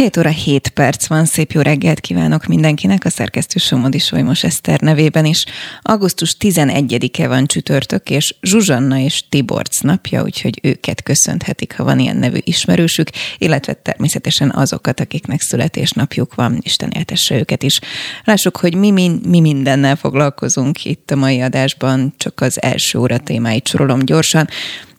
7 óra 7 perc van, szép jó reggelt kívánok mindenkinek, a szerkesztő Somodi Solymos Eszter nevében is. Augusztus 11-e van csütörtök, és Zsuzsanna és Tiborc napja, úgyhogy őket köszönhetik, ha van ilyen nevű ismerősük, illetve természetesen azokat, akiknek születésnapjuk van, Isten éltesse őket is. Lássuk, hogy mi, mi, mi mindennel foglalkozunk itt a mai adásban, csak az első óra témáit sorolom gyorsan.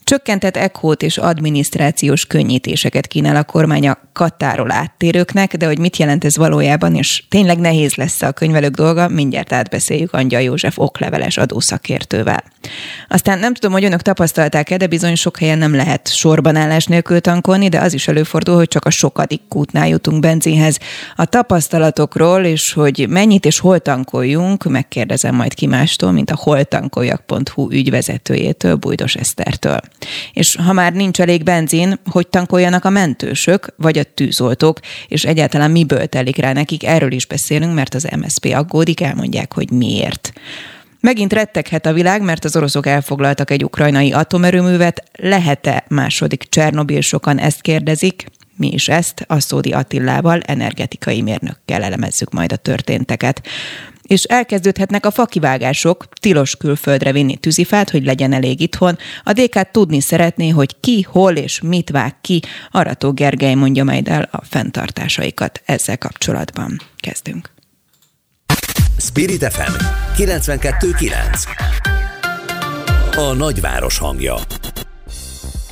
Csökkentett ECHO-t és adminisztrációs könnyítéseket kínál a kormány a katáról áttérőknek, de hogy mit jelent ez valójában, és tényleg nehéz lesz a könyvelők dolga, mindjárt átbeszéljük Angyal József okleveles adószakértővel. Aztán nem tudom, hogy önök tapasztalták-e, de bizony sok helyen nem lehet sorban állás nélkül tankolni, de az is előfordul, hogy csak a sokadik kútnál jutunk benzinhez. A tapasztalatokról, és hogy mennyit és hol tankoljunk, megkérdezem majd ki mint a holtankoljak.hu ügyvezetőjétől, Bújdos Esztertől. És ha már nincs elég benzin, hogy tankoljanak a mentősök, vagy a tűzoltók, és egyáltalán miből telik rá nekik, erről is beszélünk, mert az MSP aggódik, elmondják, hogy miért. Megint retteghet a világ, mert az oroszok elfoglaltak egy ukrajnai atomerőművet. Lehet-e második Csernobil? Sokan ezt kérdezik. Mi is ezt Asszódi Attillával, energetikai mérnökkel elemezzük majd a történteket és elkezdődhetnek a fakivágások, tilos külföldre vinni tűzifát, hogy legyen elég itthon. A DK tudni szeretné, hogy ki, hol és mit vág ki. Arató Gergely mondja majd el a fenntartásaikat ezzel kapcsolatban. Kezdünk. Spirit FM 92.9 A nagyváros hangja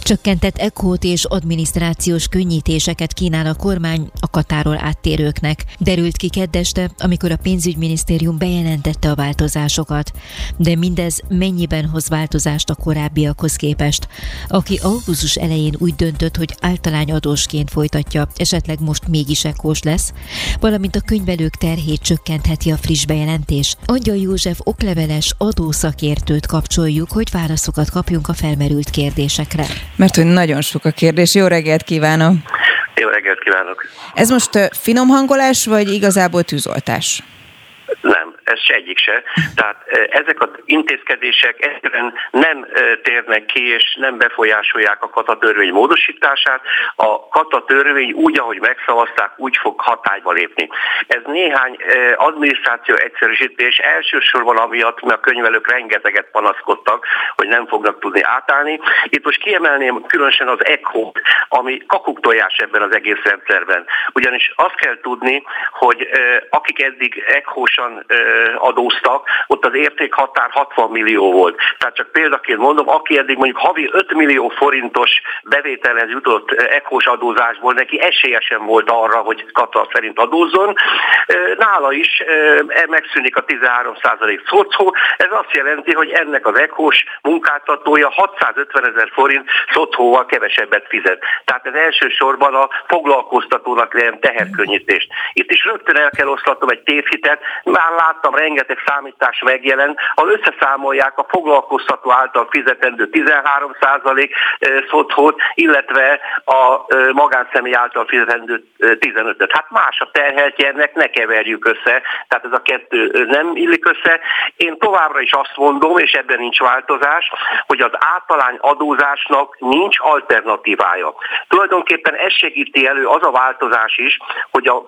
Csökkentett ekót és adminisztrációs könnyítéseket kínál a kormány a Katáról áttérőknek. Derült ki keddeste, amikor a pénzügyminisztérium bejelentette a változásokat. De mindez mennyiben hoz változást a korábbiakhoz képest? Aki augusztus elején úgy döntött, hogy általányadósként folytatja, esetleg most mégis ekós lesz, valamint a könyvelők terhét csökkentheti a friss bejelentés. Angyal József okleveles adószakértőt kapcsoljuk, hogy válaszokat kapjunk a felmerült kérdésekre. Mert hogy nagyon sok a kérdés. Jó reggelt kívánok! Jó reggelt kívánok! Ez most finom hangolás, vagy igazából tűzoltás? Nem, ez se egyik se. Tehát ezek az intézkedések egyszerűen nem térnek ki, és nem befolyásolják a katatörvény módosítását. A katatörvény úgy, ahogy megszavazták, úgy fog hatályba lépni. Ez néhány adminisztráció egyszerűsítés elsősorban amiatt, mert a könyvelők rengeteget panaszkodtak, hogy nem fognak tudni átállni. Itt most kiemelném különösen az ECHO, ami kakuktojás ebben az egész rendszerben. Ugyanis azt kell tudni, hogy akik eddig ECHO-san adóztak, ott az értékhatár 60 millió volt. Tehát csak példaként mondom, aki eddig mondjuk havi 5 millió forintos bevételhez jutott ekós adózásból, neki esélyesen volt arra, hogy Katar szerint adózzon. Nála is e megszűnik a 13% szocó. Ez azt jelenti, hogy ennek az ekós munkáltatója 650 ezer forint szocóval kevesebbet fizet. Tehát ez elsősorban a foglalkoztatónak ilyen teherkönnyítést. Itt is rögtön el kell oszlatnom egy tévhitet, már láttam láttam, rengeteg számítás megjelent, ha összeszámolják a foglalkoztató által fizetendő 13% szotthót, illetve a magánszemély által fizetendő 15-öt. Hát más a terheltje ennek, ne keverjük össze, tehát ez a kettő nem illik össze. Én továbbra is azt mondom, és ebben nincs változás, hogy az általány adózásnak nincs alternatívája. Tulajdonképpen ez segíti elő az a változás is, hogy a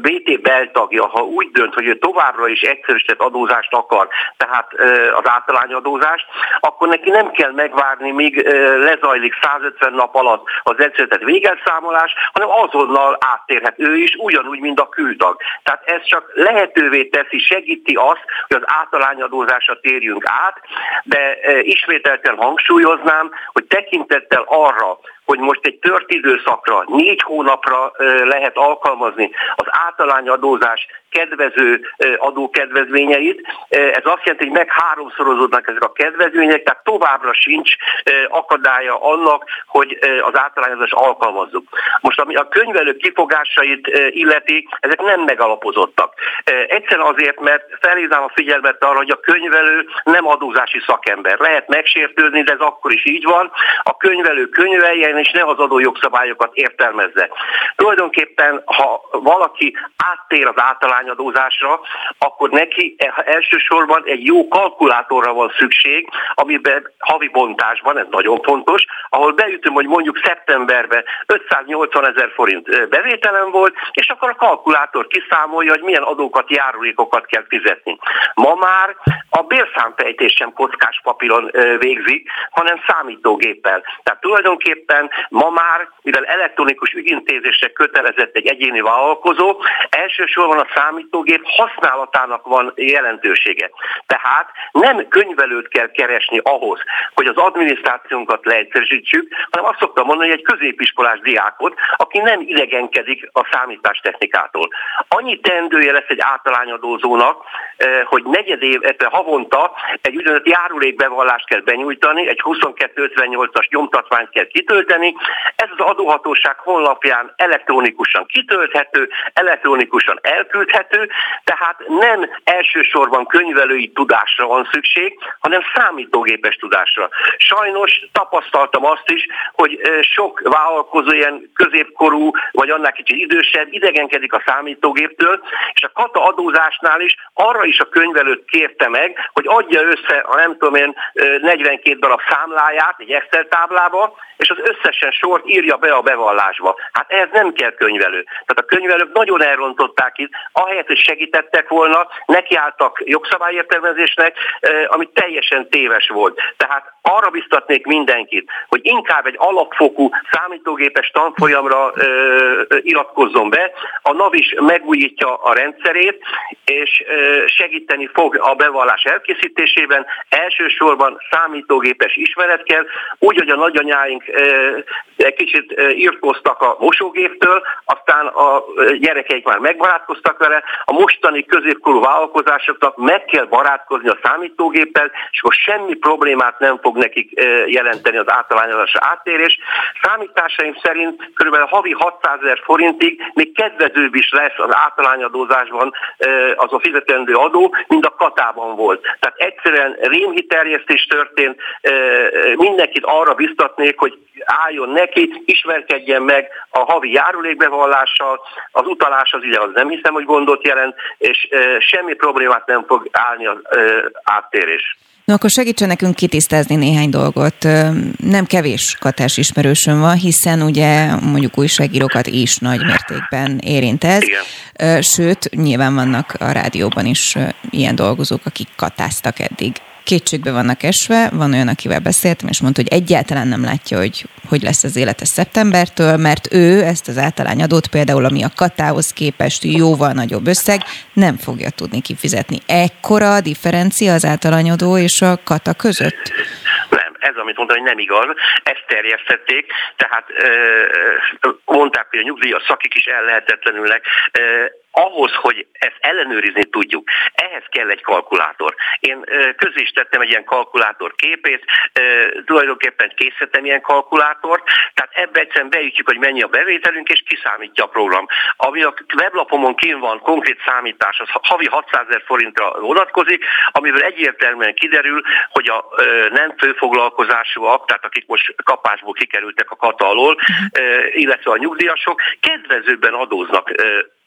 BT beltagja, ha úgy dönt, hogy ő továbbra is egyszerűsített adózást akar, tehát az általányadózást, akkor neki nem kell megvárni, míg lezajlik 150 nap alatt az egyszerűsített végelszámolás, hanem azonnal áttérhet ő is, ugyanúgy, mint a kültag. Tehát ez csak lehetővé teszi, segíti azt, hogy az általányadózásra térjünk át, de ismételten hangsúlyoznám, hogy tekintettel arra, hogy most egy tört időszakra, négy hónapra lehet alkalmazni az általányadózás kedvező adókedvezményeit. Ez azt jelenti, hogy meg háromszorozódnak ezek a kedvezmények, tehát továbbra sincs akadálya annak, hogy az általányozást alkalmazzuk. Most ami a könyvelők kifogásait illeti, ezek nem megalapozottak. Egyszerűen azért, mert felhívnám a figyelmet arra, hogy a könyvelő nem adózási szakember. Lehet megsértődni, de ez akkor is így van. A könyvelő könyveljen, és ne az adójogszabályokat értelmezze. Tulajdonképpen, ha valaki áttér az általányadózásra, akkor neki elsősorban egy jó kalkulátorra van szükség, amiben havi bontásban, ez nagyon fontos, ahol beütöm, hogy mondjuk szeptemberben 580 ezer forint bevételem volt, és akkor a kalkulátor kiszámolja, hogy milyen adókat, járulékokat kell fizetni. Ma már a bérszámfejtés sem kockás papíron végzik, hanem számítógéppel. Tehát tulajdonképpen ma már, mivel elektronikus ügyintézésre kötelezett egy egyéni vállalkozó, elsősorban a számítógép használatának van jelentősége. Tehát nem könyvelőt kell keresni ahhoz, hogy az adminisztrációnkat leegyszerűsítsük, hanem azt szoktam mondani, hogy egy középiskolás diákot, aki nem idegenkedik a számítástechnikától. Annyi teendője lesz egy általányadózónak, eh, hogy negyed év, havonta egy úgynevezett járulékbevallást kell benyújtani, egy 2258-as nyomtatványt kell kitölteni. Ez az adóhatóság honlapján elektronikusan kitölthető, elektronikusan elküldhető, tehát nem elsősorban könyvelői tudásra van szükség, hanem számítógépes tudásra. Sajnos tapasztaltam azt is, hogy sok vállalkozó ilyen középkorú, vagy annál kicsit idősebb idegenkedik a számítógéptől, és a kata adózásnál is arra is a könyvelőt kérte meg, hogy adja össze a nem tudom én 42 darab számláját egy Excel táblába, és az összesen sort írja be a bevallásba. Hát ez nem kell könyvelő. Tehát a könyvelők nagyon elrontották itt, ahelyett, hogy segítettek volna, nekiálltak jogszabályértelmezésnek, ami teljesen téves volt. Tehát arra biztatnék mindenkit, hogy inkább egy alapfokú számítógépes tanfolyamra ö, iratkozzon be. A NAV is megújítja a rendszerét, és ö, segíteni fog a bevallás elkészítésében. Elsősorban számítógépes ismeret kell, úgy, hogy a nagyanyáink ö, kicsit írtkoztak a mosógéptől, aztán a gyerekeik már megbarátkoztak vele. A mostani középkorú vállalkozásoknak meg kell barátkozni a számítógéppel, és akkor semmi problémát nem fog nekik jelenteni az általányozás áttérés. Számításaim szerint kb. havi 600 ezer forintig még kedvezőbb is lesz az általányadózásban az a fizetendő adó, mint a katában volt. Tehát egyszerűen rémhiterjesztés történt, mindenkit arra biztatnék, hogy álljon neki, ismerkedjen meg a havi járulékbevallással, az utalás az ugye az nem hiszem, hogy gondot jelent, és semmi problémát nem fog állni az áttérés. No, akkor segítsen nekünk kitisztázni néhány dolgot. Nem kevés katás ismerősöm van, hiszen ugye mondjuk újságírókat is nagy mértékben érint ez. Igen. Sőt, nyilván vannak a rádióban is ilyen dolgozók, akik katáztak eddig kétségbe vannak esve, van olyan, akivel beszéltem, és mondta, hogy egyáltalán nem látja, hogy hogy lesz az élete szeptembertől, mert ő ezt az általányadót például, ami a katához képest jóval nagyobb összeg, nem fogja tudni kifizetni. Ekkora a differencia az általányadó és a kata között? Nem, ez, amit mondtam, hogy nem igaz, ezt terjesztették, tehát mondták, hogy a nyugdíjas szakik is ellehetetlenülnek, ahhoz, hogy ezt ellenőrizni tudjuk, ehhez kell egy kalkulátor. Én közé is tettem egy ilyen kalkulátor képét, tulajdonképpen készítettem ilyen kalkulátort, tehát ebbe egyszerűen beütjük, hogy mennyi a bevételünk, és kiszámítja a program. Ami a weblapomon kín van, konkrét számítás, az havi 600 ezer forintra vonatkozik, amiből egyértelműen kiderül, hogy a nem főfoglalkozásúak, tehát akik most kapásból kikerültek a kata alól, illetve a nyugdíjasok kedvezőbben adóznak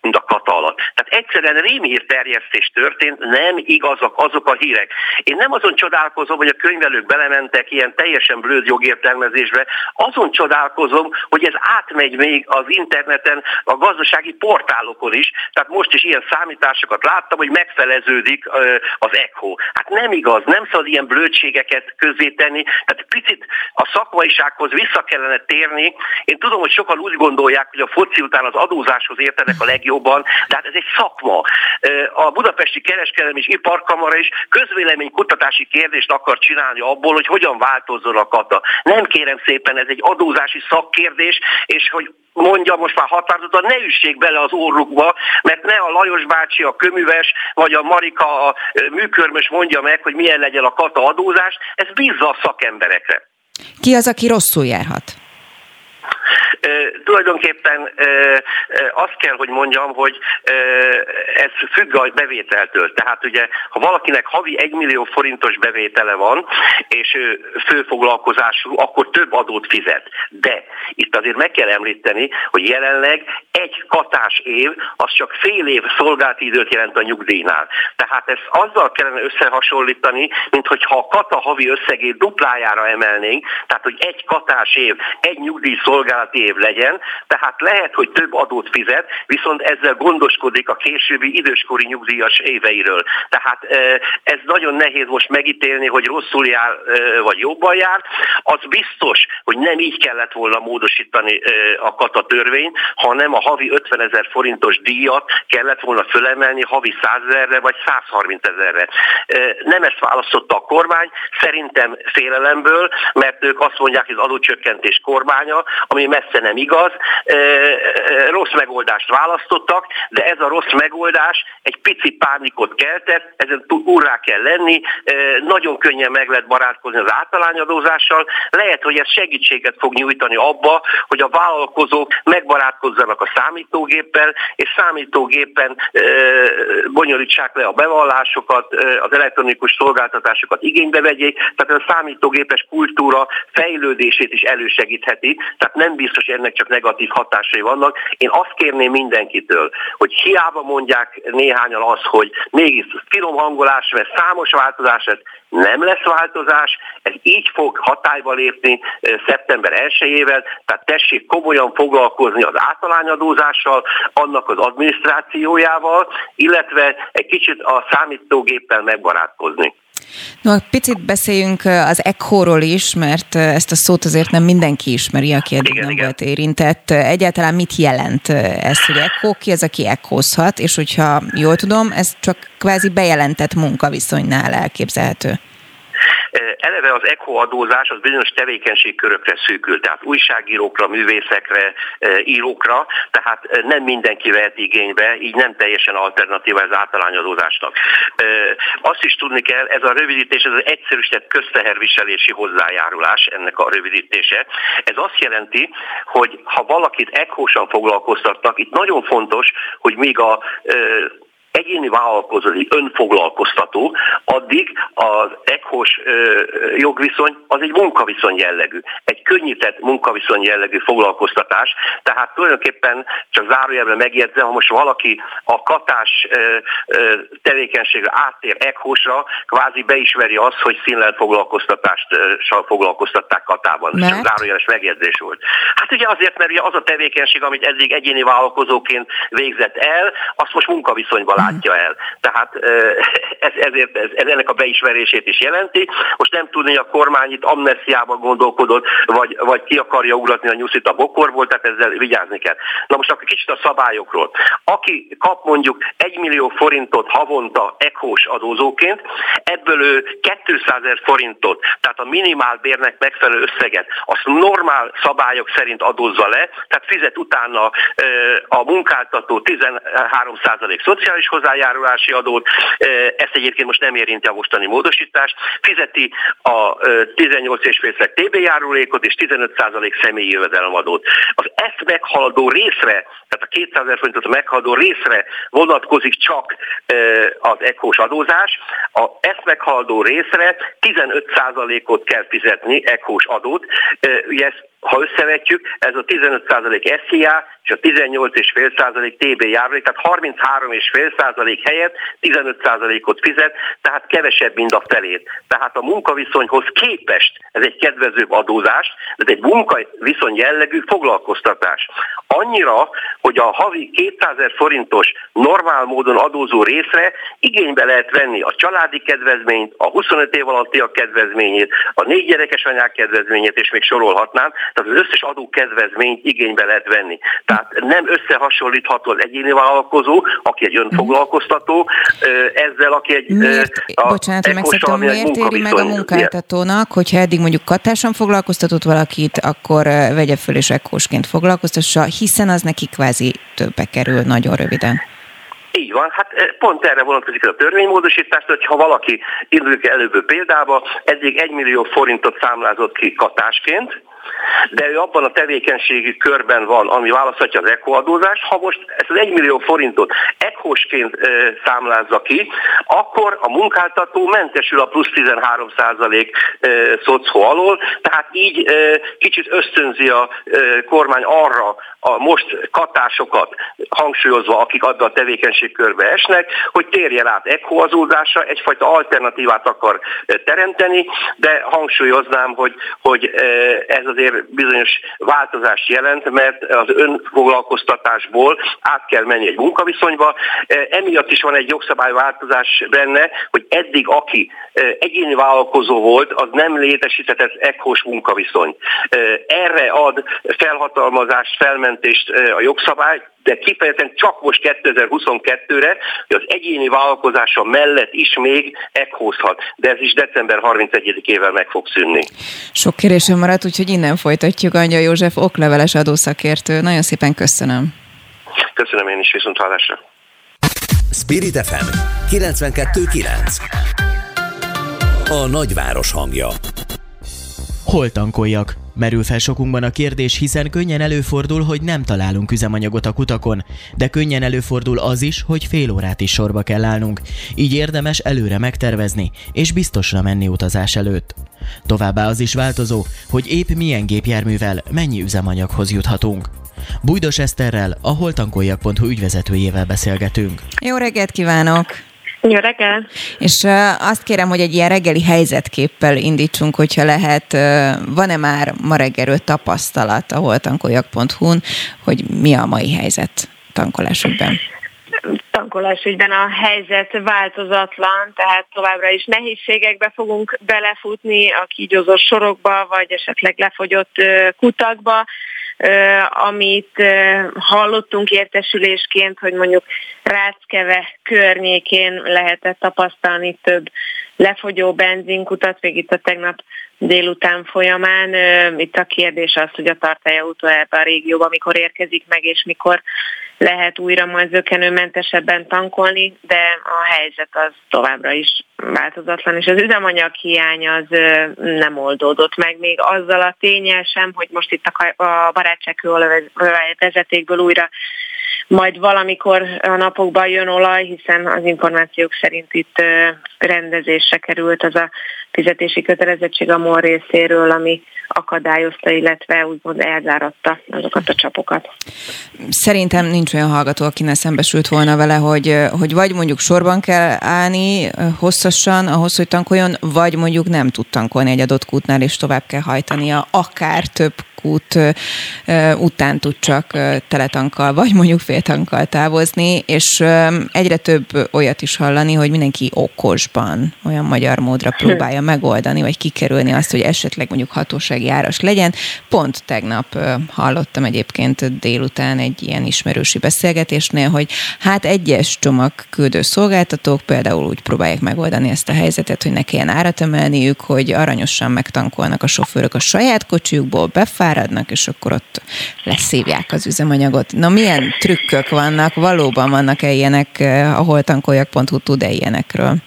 mint a kata alatt. Tehát egyszerűen rémhír terjesztés történt, nem igazak azok a hírek. Én nem azon csodálkozom, hogy a könyvelők belementek ilyen teljesen blőd jogértelmezésbe, azon csodálkozom, hogy ez átmegy még az interneten, a gazdasági portálokon is. Tehát most is ilyen számításokat láttam, hogy megfeleződik az ECHO. Hát nem igaz, nem szabad ilyen blödségeket tenni. Tehát picit a szakmaisághoz vissza kellene térni. Én tudom, hogy sokan úgy gondolják, hogy a foci után az adózáshoz értenek a legjobb régióban, de hát ez egy szakma. A Budapesti Kereskedelmi és Iparkamara is közvéleménykutatási kérdést akar csinálni abból, hogy hogyan változzon a kata. Nem kérem szépen, ez egy adózási szakkérdés, és hogy mondja most már határozottan, ne üssék bele az orrukba, mert ne a Lajos bácsi, a köműves, vagy a Marika, a műkörmös mondja meg, hogy milyen legyen a kata adózás, ez bízza a szakemberekre. Ki az, aki rosszul járhat? Tulajdonképpen azt kell, hogy mondjam, hogy ez függ a bevételtől. Tehát ugye, ha valakinek havi 1 millió forintos bevétele van, és főfoglalkozású, akkor több adót fizet. De itt azért meg kell említeni, hogy jelenleg egy katás év, az csak fél év szolgálati időt jelent a nyugdíjnál. Tehát ezt azzal kellene összehasonlítani, mint hogyha a kata havi összegét duplájára emelnénk, tehát hogy egy katás év, egy nyugdíj szolgálati év legyen, tehát lehet, hogy több adót fizet, viszont ezzel gondoskodik a későbbi időskori nyugdíjas éveiről. Tehát ez nagyon nehéz most megítélni, hogy rosszul jár, vagy jobban jár. Az biztos, hogy nem így kellett volna módosítani a kata törvény, hanem a havi 50 ezer forintos díjat kellett volna fölemelni havi 100 ezerre vagy 130 ezerre. Nem ezt választotta a kormány, szerintem félelemből, mert ők azt mondják, hogy az adócsökkentés kormánya, ami messze nem igaz. Rossz megoldást választottak, de ez a rossz megoldás egy pici pánikot keltett, ezen úrrá kell lenni, nagyon könnyen meg lehet barátkozni az általányadózással, lehet, hogy ez segítséget fog nyújtani abba, hogy a vállalkozók megbarátkozzanak a számítógéppel, és számítógépen bonyolítsák le a bevallásokat, az elektronikus szolgáltatásokat igénybe vegyék, tehát a számítógépes kultúra fejlődését is elősegítheti, tehát nem biztos, ennek csak negatív hatásai vannak. Én azt kérném mindenkitől, hogy hiába mondják néhányan az, hogy mégis finom hangolás, mert számos változás, ez nem lesz változás, ez így fog hatályba lépni szeptember 1-ével, tehát tessék komolyan foglalkozni az általányadózással, annak az adminisztrációjával, illetve egy kicsit a számítógéppel megbarátkozni. No, picit beszéljünk az ECHO-ról is, mert ezt a szót azért nem mindenki ismeri, aki eddig igen, nem igen. volt érintett. Egyáltalán mit jelent ez, hogy ECHO, ki az, aki ECHO-zhat, és hogyha jól tudom, ez csak kvázi bejelentett munkaviszonynál elképzelhető. Eleve az ECHO adózás az bizonyos tevékenységkörökre szűkül, tehát újságírókra, művészekre, írókra, tehát nem mindenki vehet igénybe, így nem teljesen alternatíva az általányadózásnak. Azt is tudni kell, ez a rövidítés, ez az egyszerűsített közteherviselési hozzájárulás, ennek a rövidítése. Ez azt jelenti, hogy ha valakit ECHO-san foglalkoztatnak, itt nagyon fontos, hogy még a egyéni vállalkozói önfoglalkoztató, addig az ECHOS jogviszony az egy munkaviszony jellegű, egy könnyített munkaviszony jellegű foglalkoztatás, tehát tulajdonképpen csak zárójelben megjegyzem, ha most valaki a katás tevékenységre áttér ECHOS-ra, kvázi beismeri azt, hogy színlelt foglalkoztatást foglalkoztatták katában. Mert? Csak zárójeles megjegyzés volt. Hát ugye azért, mert ugye az a tevékenység, amit eddig egyéni vállalkozóként végzett el, azt most munkaviszonyban látja el. Tehát ez, ezért ez, ez ennek a beismerését is jelenti. Most nem tudni, hogy a kormány itt amnestiában gondolkodott, vagy, vagy ki akarja ugratni a nyuszit a bokorból, tehát ezzel vigyázni kell. Na most akkor kicsit a szabályokról. Aki kap mondjuk 1 millió forintot havonta ECHOS adózóként, ebből ő 200 ezer forintot, tehát a minimál bérnek megfelelő összeget, azt normál szabályok szerint adózza le, tehát fizet utána a munkáltató 13% szociális hozzájárulási adót, ezt egyébként most nem érinti a mostani módosítást, fizeti a 18,5% TB járulékot és 15% személyi jövedelemadót. Az ezt meghaladó részre, tehát a 200 ezer forintot meghaladó részre vonatkozik csak az ECHOS adózás, a ezt meghaladó részre 15%-ot kell fizetni ECHOS adót. Ugye ezt ha összevetjük, ez a 15% SZIA és a 18,5% TB járulék, tehát 33,5% helyett 15%-ot fizet, tehát kevesebb, mint a felét. Tehát a munkaviszonyhoz képest ez egy kedvezőbb adózás, ez egy munkaviszony jellegű foglalkoztatás. Annyira, hogy a havi 200 ezer forintos normál módon adózó részre igénybe lehet venni a családi kedvezményt, a 25 év a kedvezményét, a négy gyerekes anyák kedvezményét, és még sorolhatnám. Tehát az összes adókedvezményt igénybe lehet venni. Tehát nem összehasonlítható az egyéni vállalkozó, aki egy önfoglalkoztató, ezzel, aki egy... Miért, a, bocsánat, hogy megszakítom, miért éri meg a munkáltatónak, hogyha eddig mondjuk katásan foglalkoztatott valakit, akkor vegye föl és ekkósként foglalkoztassa, hiszen az neki kvázi többe kerül nagyon röviden. Így van, hát pont erre vonatkozik a törvénymódosítást, hogy ha valaki induljuk előbb példába, eddig 1 millió forintot számlázott ki katásként, de ő abban a tevékenységi körben van, ami választhatja az ECHO adózást, ha most ezt az 1 millió forintot ECHO-sként e, számlázza ki, akkor a munkáltató mentesül a plusz 13 százalék szocó alól, tehát így kicsit ösztönzi a kormány arra, a most katásokat hangsúlyozva, akik adda a tevékenységkörbe esnek, hogy térjen át ekhoazódásra, egyfajta alternatívát akar teremteni, de hangsúlyoznám, hogy, hogy ez azért bizonyos változást jelent, mert az önfoglalkoztatásból át kell menni egy munkaviszonyba. Eh, emiatt is van egy jogszabályváltozás benne, hogy eddig aki egyéni vállalkozó volt, az nem létesíthetett ECHOS munkaviszony. Erre ad felhatalmazást, felment bejelentést a jogszabály, de kifejezetten csak most 2022-re, hogy az egyéni vállalkozása mellett is még ekhozhat. De ez is december 31-ével meg fog szűnni. Sok kérésem maradt, úgyhogy innen folytatjuk. Anya József okleveles adószakértő. Nagyon szépen köszönöm. Köszönöm én is, viszont hallásra. Spirit FM 92.9 A nagyváros hangja Hol tankoljak? Merül fel sokunkban a kérdés, hiszen könnyen előfordul, hogy nem találunk üzemanyagot a kutakon, de könnyen előfordul az is, hogy fél órát is sorba kell állnunk, így érdemes előre megtervezni, és biztosra menni utazás előtt. Továbbá az is változó, hogy épp milyen gépjárművel mennyi üzemanyaghoz juthatunk. Bújdos Eszterrel, a holtankoljak.hu ügyvezetőjével beszélgetünk. Jó reggelt kívánok! Jó reggel! És azt kérem, hogy egy ilyen reggeli helyzetképpel indítsunk, hogyha lehet. Van-e már ma reggelről tapasztalat a holtankoljak.hu-n, hogy mi a mai helyzet tankolásügyben? tankolásügyben a helyzet változatlan, tehát továbbra is nehézségekbe fogunk belefutni a kígyózó sorokba, vagy esetleg lefogyott kutakba amit hallottunk értesülésként, hogy mondjuk Ráckeve környékén lehetett tapasztalni több lefogyó benzinkutat, még itt a tegnap délután folyamán. Itt a kérdés az, hogy a tartályautó ebbe a régióba mikor érkezik meg, és mikor lehet újra majd zökenőmentesebben tankolni, de a helyzet az továbbra is változatlan, és az üzemanyag hiány az nem oldódott meg még azzal a tényel sem, hogy most itt a barátságkőolaj vezetékből újra majd valamikor a napokban jön olaj, hiszen az információk szerint itt rendezésre került az a fizetési kötelezettség a MOL részéről, ami akadályozta, illetve úgymond elzáratta azokat a csapokat. Szerintem nincs olyan hallgató, aki ne szembesült volna vele, hogy, hogy vagy mondjuk sorban kell állni hosszasan ahhoz, hogy tankoljon, vagy mondjuk nem tud tankolni egy adott kútnál, és tovább kell hajtania akár több út után tud csak teletankkal, vagy mondjuk féltankkal távozni, és egyre több olyat is hallani, hogy mindenki okosban olyan magyar módra próbálja megoldani, vagy kikerülni azt, hogy esetleg mondjuk hatósági áras legyen. Pont tegnap hallottam egyébként délután egy ilyen ismerősi beszélgetésnél, hogy hát egyes csomagküldő szolgáltatók például úgy próbálják megoldani ezt a helyzetet, hogy ne kelljen árat emelniük, hogy aranyosan megtankolnak a sofőrök a saját kocsiukból, befár, fáradnak, és akkor ott leszívják az üzemanyagot. Na milyen trükkök vannak, valóban vannak-e ilyenek, eh, ahol tankoljak.hu tud-e ilyenekről?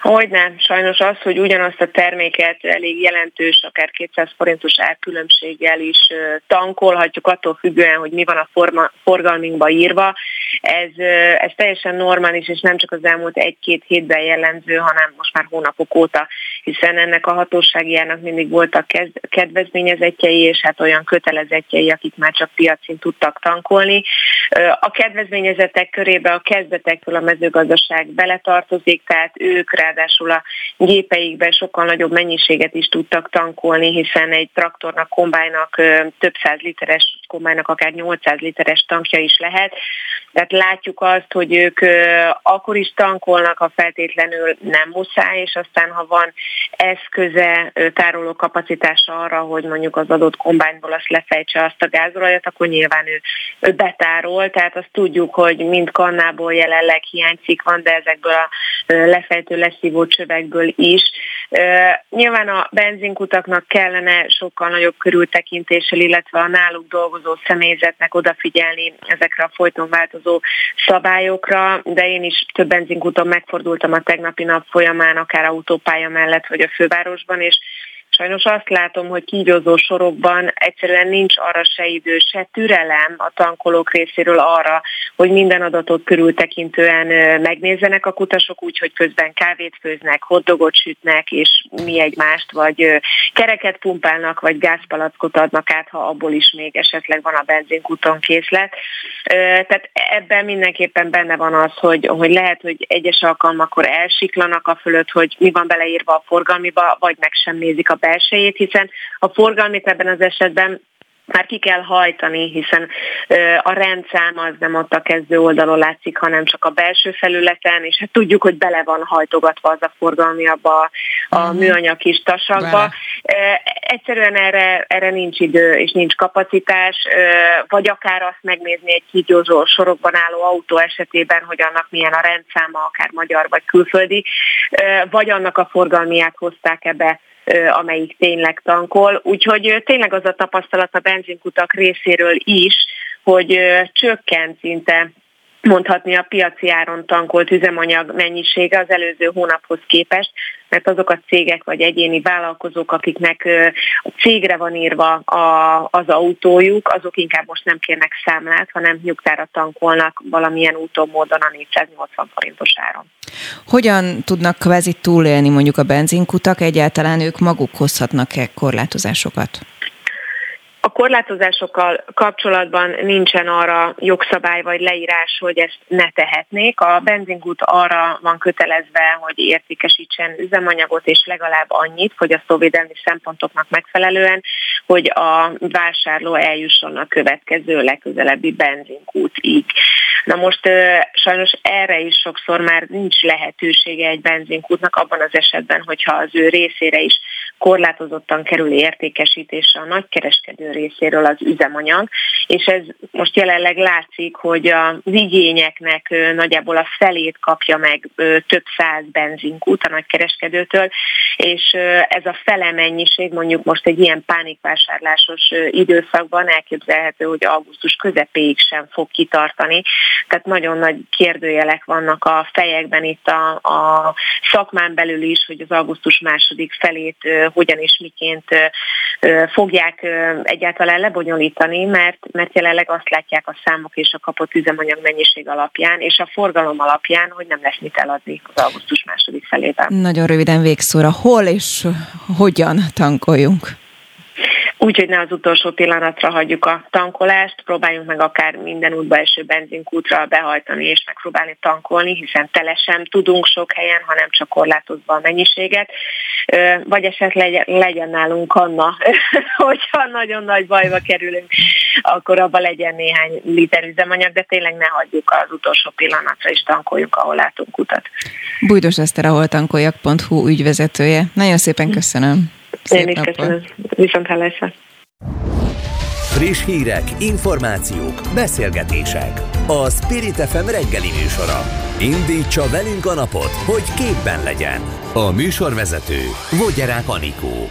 Hogy nem, sajnos az, hogy ugyanazt a terméket elég jelentős, akár 200 forintos árkülönbséggel is tankolhatjuk, attól függően, hogy mi van a forma, forgalminkba írva. Ez, ez teljesen normális, és nem csak az elmúlt egy-két hétben jellemző, hanem most már hónapok óta, hiszen ennek a hatóságiának mindig voltak kedvezményezetjei, és hát olyan kötelezettjei, akik már csak piacin tudtak tankolni. A kedvezményezettek körébe a kezdetektől a mezőgazdaság beletartozik, tehát ők ráadásul a gépeikben sokkal nagyobb mennyiséget is tudtak tankolni, hiszen egy traktornak, kombájnak több száz literes kombájnak akár 800 literes tankja is lehet. Tehát látjuk azt, hogy ők akkor is tankolnak, ha feltétlenül nem muszáj, és aztán ha van eszköze, tároló kapacitása arra, hogy mondjuk az adott kombányból azt lefejtse azt a gázolajat, akkor nyilván ő, ő betárol, tehát azt tudjuk, hogy mind kannából jelenleg hiányzik van, de ezekből a lefejtő leszívó csövekből is. Nyilván a benzinkutaknak kellene sokkal nagyobb körültekintéssel, illetve a náluk dolgozó személyzetnek odafigyelni ezekre a folyton változó szabályokra, de én is több benzinkuton megfordultam a tegnapi nap folyamán, akár autópálya mellett, vagy a fővárosban, és Sajnos azt látom, hogy kígyózó sorokban egyszerűen nincs arra se idő, se türelem a tankolók részéről arra, hogy minden adatot körültekintően megnézzenek a kutasok, úgyhogy közben kávét főznek, hotdogot sütnek, és mi egymást, vagy kereket pumpálnak, vagy gázpalackot adnak át, ha abból is még esetleg van a benzinkuton készlet. Tehát ebben mindenképpen benne van az, hogy, hogy lehet, hogy egyes alkalmakkor elsiklanak a fölött, hogy mi van beleírva a forgalmiba, vagy meg sem nézik a belsejét, hiszen a forgalmit ebben az esetben már ki kell hajtani, hiszen a rendszám az nem ott a kezdő oldalon látszik, hanem csak a belső felületen, és hát tudjuk, hogy bele van hajtogatva az a forgalmi abba a uh-huh. műanyag kis tasakba. Egyszerűen erre, erre nincs idő, és nincs kapacitás, vagy akár azt megnézni egy kígyózó sorokban álló autó esetében, hogy annak milyen a rendszáma, akár magyar vagy külföldi, vagy annak a forgalmiát hozták ebbe amelyik tényleg tankol. Úgyhogy tényleg az a tapasztalat a benzinkutak részéről is, hogy csökkent szinte mondhatni a piaci áron tankolt üzemanyag mennyisége az előző hónaphoz képest, mert azok a cégek vagy egyéni vállalkozók, akiknek a cégre van írva a, az autójuk, azok inkább most nem kérnek számlát, hanem nyugtára tankolnak valamilyen úton, módon a 480 forintos áron. Hogyan tudnak kvázi túlélni mondjuk a benzinkutak? Egyáltalán ők maguk hozhatnak-e korlátozásokat? A korlátozásokkal kapcsolatban nincsen arra jogszabály vagy leírás, hogy ezt ne tehetnék. A benzingút arra van kötelezve, hogy értékesítsen üzemanyagot, és legalább annyit, hogy a szóvédelmi szempontoknak megfelelően, hogy a vásárló eljusson a következő legközelebbi benzinkútig. Na most sajnos erre is sokszor már nincs lehetősége egy benzinkútnak abban az esetben, hogyha az ő részére is korlátozottan kerül értékesítésre a nagykereskedő részéről az üzemanyag, és ez most jelenleg látszik, hogy az igényeknek nagyjából a felét kapja meg több száz benzinkút a nagykereskedőtől, és ez a fele mennyiség mondjuk most egy ilyen pánikvásárlásos időszakban elképzelhető, hogy augusztus közepéig sem fog kitartani. Tehát nagyon nagy kérdőjelek vannak a fejekben itt a, a szakmán belül is, hogy az augusztus második felét hogyan és miként fogják egyáltalán lebonyolítani, mert, mert jelenleg azt látják a számok és a kapott üzemanyag mennyiség alapján, és a forgalom alapján, hogy nem lesz mit eladni az augusztus második felében. Nagyon röviden végszóra, hol és hogyan tankoljunk? Úgyhogy ne az utolsó pillanatra hagyjuk a tankolást, próbáljunk meg akár minden útba eső benzinkútra behajtani és megpróbálni tankolni, hiszen tele sem tudunk sok helyen, hanem csak korlátozva a mennyiséget. Vagy esetleg legyen nálunk Anna, hogyha nagyon nagy bajba kerülünk, akkor abban legyen néhány liter üzemanyag, de tényleg ne hagyjuk az utolsó pillanatra, és tankoljuk, ahol látunk utat. Bújdos Eszter, ahol tankoljak.hu ügyvezetője. Nagyon szépen köszönöm. Szép Én is napot. köszönöm. Viszont hallásra. Friss hírek, információk, beszélgetések. A Spirit FM reggeli műsora. Indítsa velünk a napot, hogy képben legyen. A műsorvezető Vogyerák Anikó.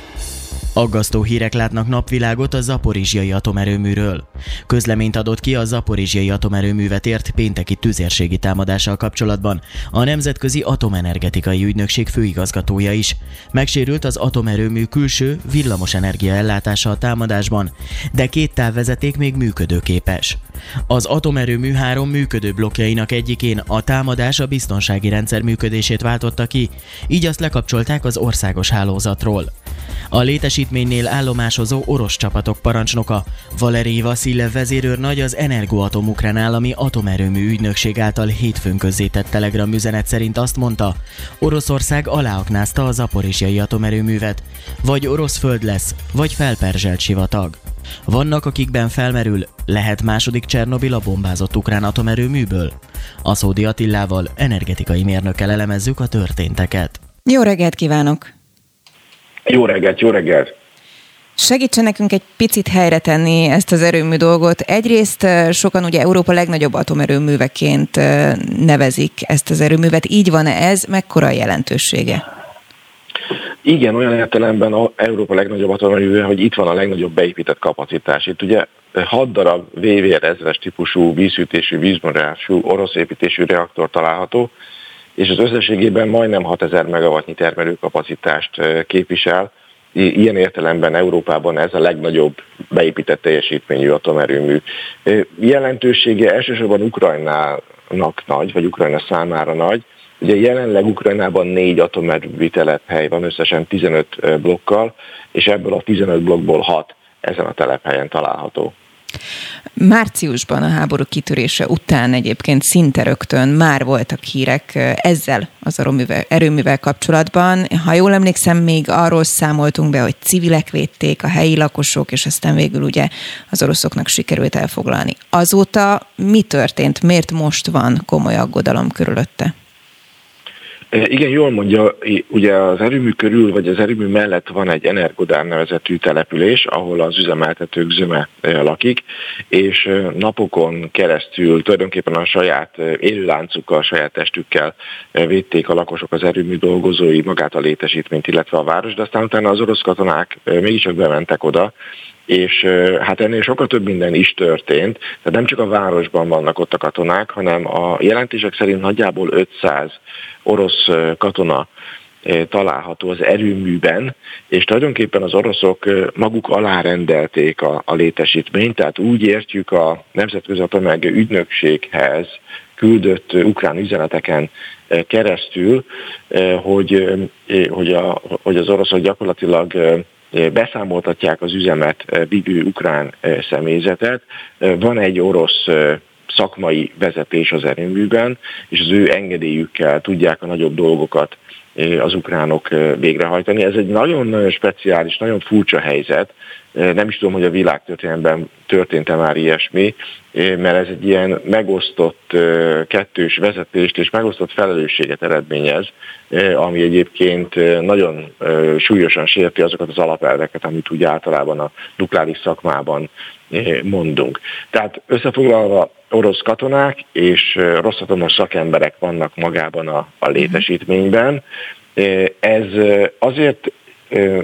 Aggasztó hírek látnak napvilágot a zaporizsiai atomerőműről. Közleményt adott ki a zaporizsiai atomerőművet ért pénteki tüzérségi támadással kapcsolatban. A Nemzetközi Atomenergetikai Ügynökség főigazgatója is. Megsérült az atomerőmű külső villamos energia ellátása a támadásban, de két távvezeték még működőképes. Az atomerőmű három működő blokkjainak egyikén a támadás a biztonsági rendszer működését váltotta ki, így azt lekapcsolták az országos hálózatról. A létesítménynél állomásozó orosz csapatok parancsnoka Valeri Vasiljev vezérőrnagy az Energoatom Ukrán állami atomerőmű ügynökség által hétfőn közzétett telegram üzenet szerint azt mondta, Oroszország aláaknázta a zaporizsiai atomerőművet, vagy orosz föld lesz, vagy felperzselt sivatag. Vannak, akikben felmerül, lehet második Csernobil a bombázott ukrán atomerőműből? A Szódi Attillával, energetikai mérnökkel elemezzük a történteket. Jó reggelt kívánok! Jó reggelt, jó reggelt! Segítsen nekünk egy picit helyre tenni ezt az erőmű dolgot. Egyrészt sokan ugye Európa legnagyobb atomerőműveként nevezik ezt az erőművet. Így van ez? Mekkora a jelentősége? Igen, olyan értelemben a Európa legnagyobb atomerőműve, hogy itt van a legnagyobb beépített kapacitás. Itt ugye 6 darab VVR ezres típusú vízütésű, vízmorású, orosz építésű reaktor található, és az összességében majdnem 6000 megawattnyi termelőkapacitást képvisel, ilyen értelemben Európában ez a legnagyobb beépített teljesítményű atomerőmű. Jelentősége elsősorban Ukrajnának nagy, vagy Ukrajna számára nagy, Ugye jelenleg Ukrajnában négy atomerőmű telephely van, összesen 15 blokkal, és ebből a 15 blokkból 6 ezen a telephelyen található. Márciusban a háború kitörése után egyébként szinte rögtön már voltak hírek ezzel az erőművel kapcsolatban. Ha jól emlékszem, még arról számoltunk be, hogy civilek védték, a helyi lakosok, és aztán végül ugye az oroszoknak sikerült elfoglalni. Azóta mi történt? Miért most van komoly aggodalom körülötte? Igen, jól mondja, ugye az erőmű körül, vagy az erőmű mellett van egy Energodár nevezetű település, ahol az üzemeltetők zöme lakik, és napokon keresztül tulajdonképpen a saját élőláncukkal, a saját testükkel védték a lakosok, az erőmű dolgozói magát a létesítményt, illetve a város, de aztán utána az orosz katonák mégiscsak bementek oda, és hát ennél sokkal több minden is történt, tehát nem csak a városban vannak ott a katonák, hanem a jelentések szerint nagyjából 500 orosz katona található az erőműben, és tulajdonképpen az oroszok maguk alárendelték a, a létesítményt, tehát úgy értjük a Nemzetközi Atomenergia Ügynökséghez küldött ukrán üzeneteken keresztül, hogy, hogy, a, hogy az oroszok gyakorlatilag beszámoltatják az üzemet vívő ukrán személyzetet. Van egy orosz szakmai vezetés az erőműben, és az ő engedélyükkel tudják a nagyobb dolgokat az ukránok végrehajtani. Ez egy nagyon-nagyon speciális, nagyon furcsa helyzet, nem is tudom, hogy a világtörténelemben történt-e már ilyesmi, mert ez egy ilyen megosztott kettős vezetést és megosztott felelősséget eredményez, ami egyébként nagyon súlyosan sérti azokat az alapelveket, amit úgy általában a nukleáris szakmában mondunk. Tehát összefoglalva orosz katonák és rosszatomos szakemberek vannak magában a, a létesítményben. Ez azért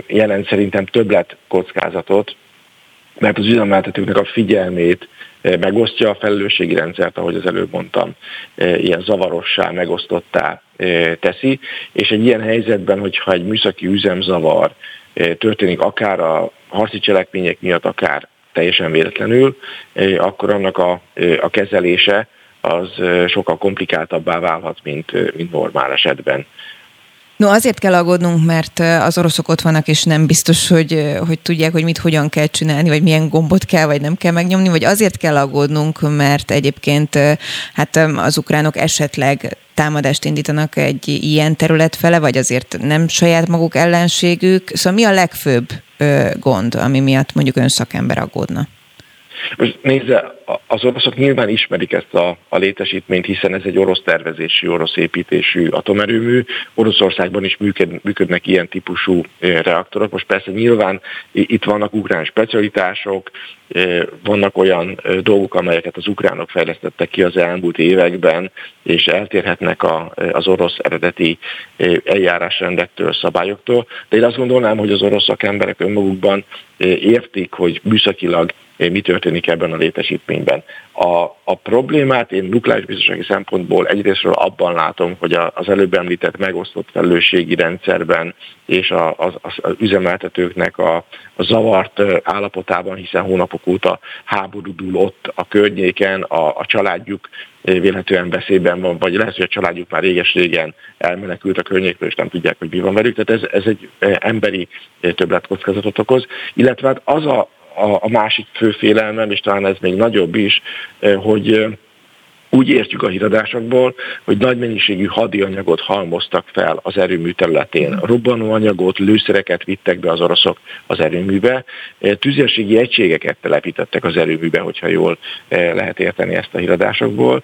jelent szerintem többlet kockázatot, mert az üzemeltetőknek a figyelmét megosztja a felelősségi rendszert, ahogy az előbb mondtam, ilyen zavarossá, megosztottá teszi, és egy ilyen helyzetben, hogyha egy műszaki üzemzavar történik akár a harci cselekmények miatt, akár teljesen véletlenül, akkor annak a, a kezelése az sokkal komplikáltabbá válhat, mint, mint normál esetben. No, azért kell aggódnunk, mert az oroszok ott vannak, és nem biztos, hogy, hogy tudják, hogy mit hogyan kell csinálni, vagy milyen gombot kell, vagy nem kell megnyomni, vagy azért kell aggódnunk, mert egyébként hát az ukránok esetleg támadást indítanak egy ilyen terület fele, vagy azért nem saját maguk ellenségük. Szóval mi a legfőbb gond, ami miatt mondjuk ön szakember aggódna? Most nézze, az oroszok nyilván ismerik ezt a, a létesítményt, hiszen ez egy orosz tervezésű, orosz építésű atomerőmű. Oroszországban is működ, működnek ilyen típusú reaktorok. Most persze nyilván itt vannak ukrán specialitások, vannak olyan dolgok, amelyeket az ukránok fejlesztettek ki az elmúlt években, és eltérhetnek a, az orosz eredeti eljárásrendektől, szabályoktól. De én azt gondolnám, hogy az orosz szakemberek önmagukban értik, hogy műszakilag mi történik ebben a létesítményben. A, a problémát én nukleáris biztonsági szempontból egyrésztről abban látom, hogy az előbb említett megosztott felelősségi rendszerben és a, az, az üzemeltetőknek a, a zavart állapotában, hiszen hónapok óta háború ott a környéken, a, a családjuk vélhetően veszélyben van, vagy lehet, hogy a családjuk már réges-régen elmenekült a környékről, és nem tudják, hogy mi van velük. Tehát ez, ez egy emberi többletkockázatot okoz. Illetve hát az a, a, a másik fő félelmem, és talán ez még nagyobb is, hogy úgy értjük a híradásokból, hogy nagy mennyiségű hadianyagot halmoztak fel az erőmű területén. Robbanóanyagot, lőszereket vittek be az oroszok az erőműbe, tüzérségi egységeket telepítettek az erőműbe, hogyha jól lehet érteni ezt a híradásokból,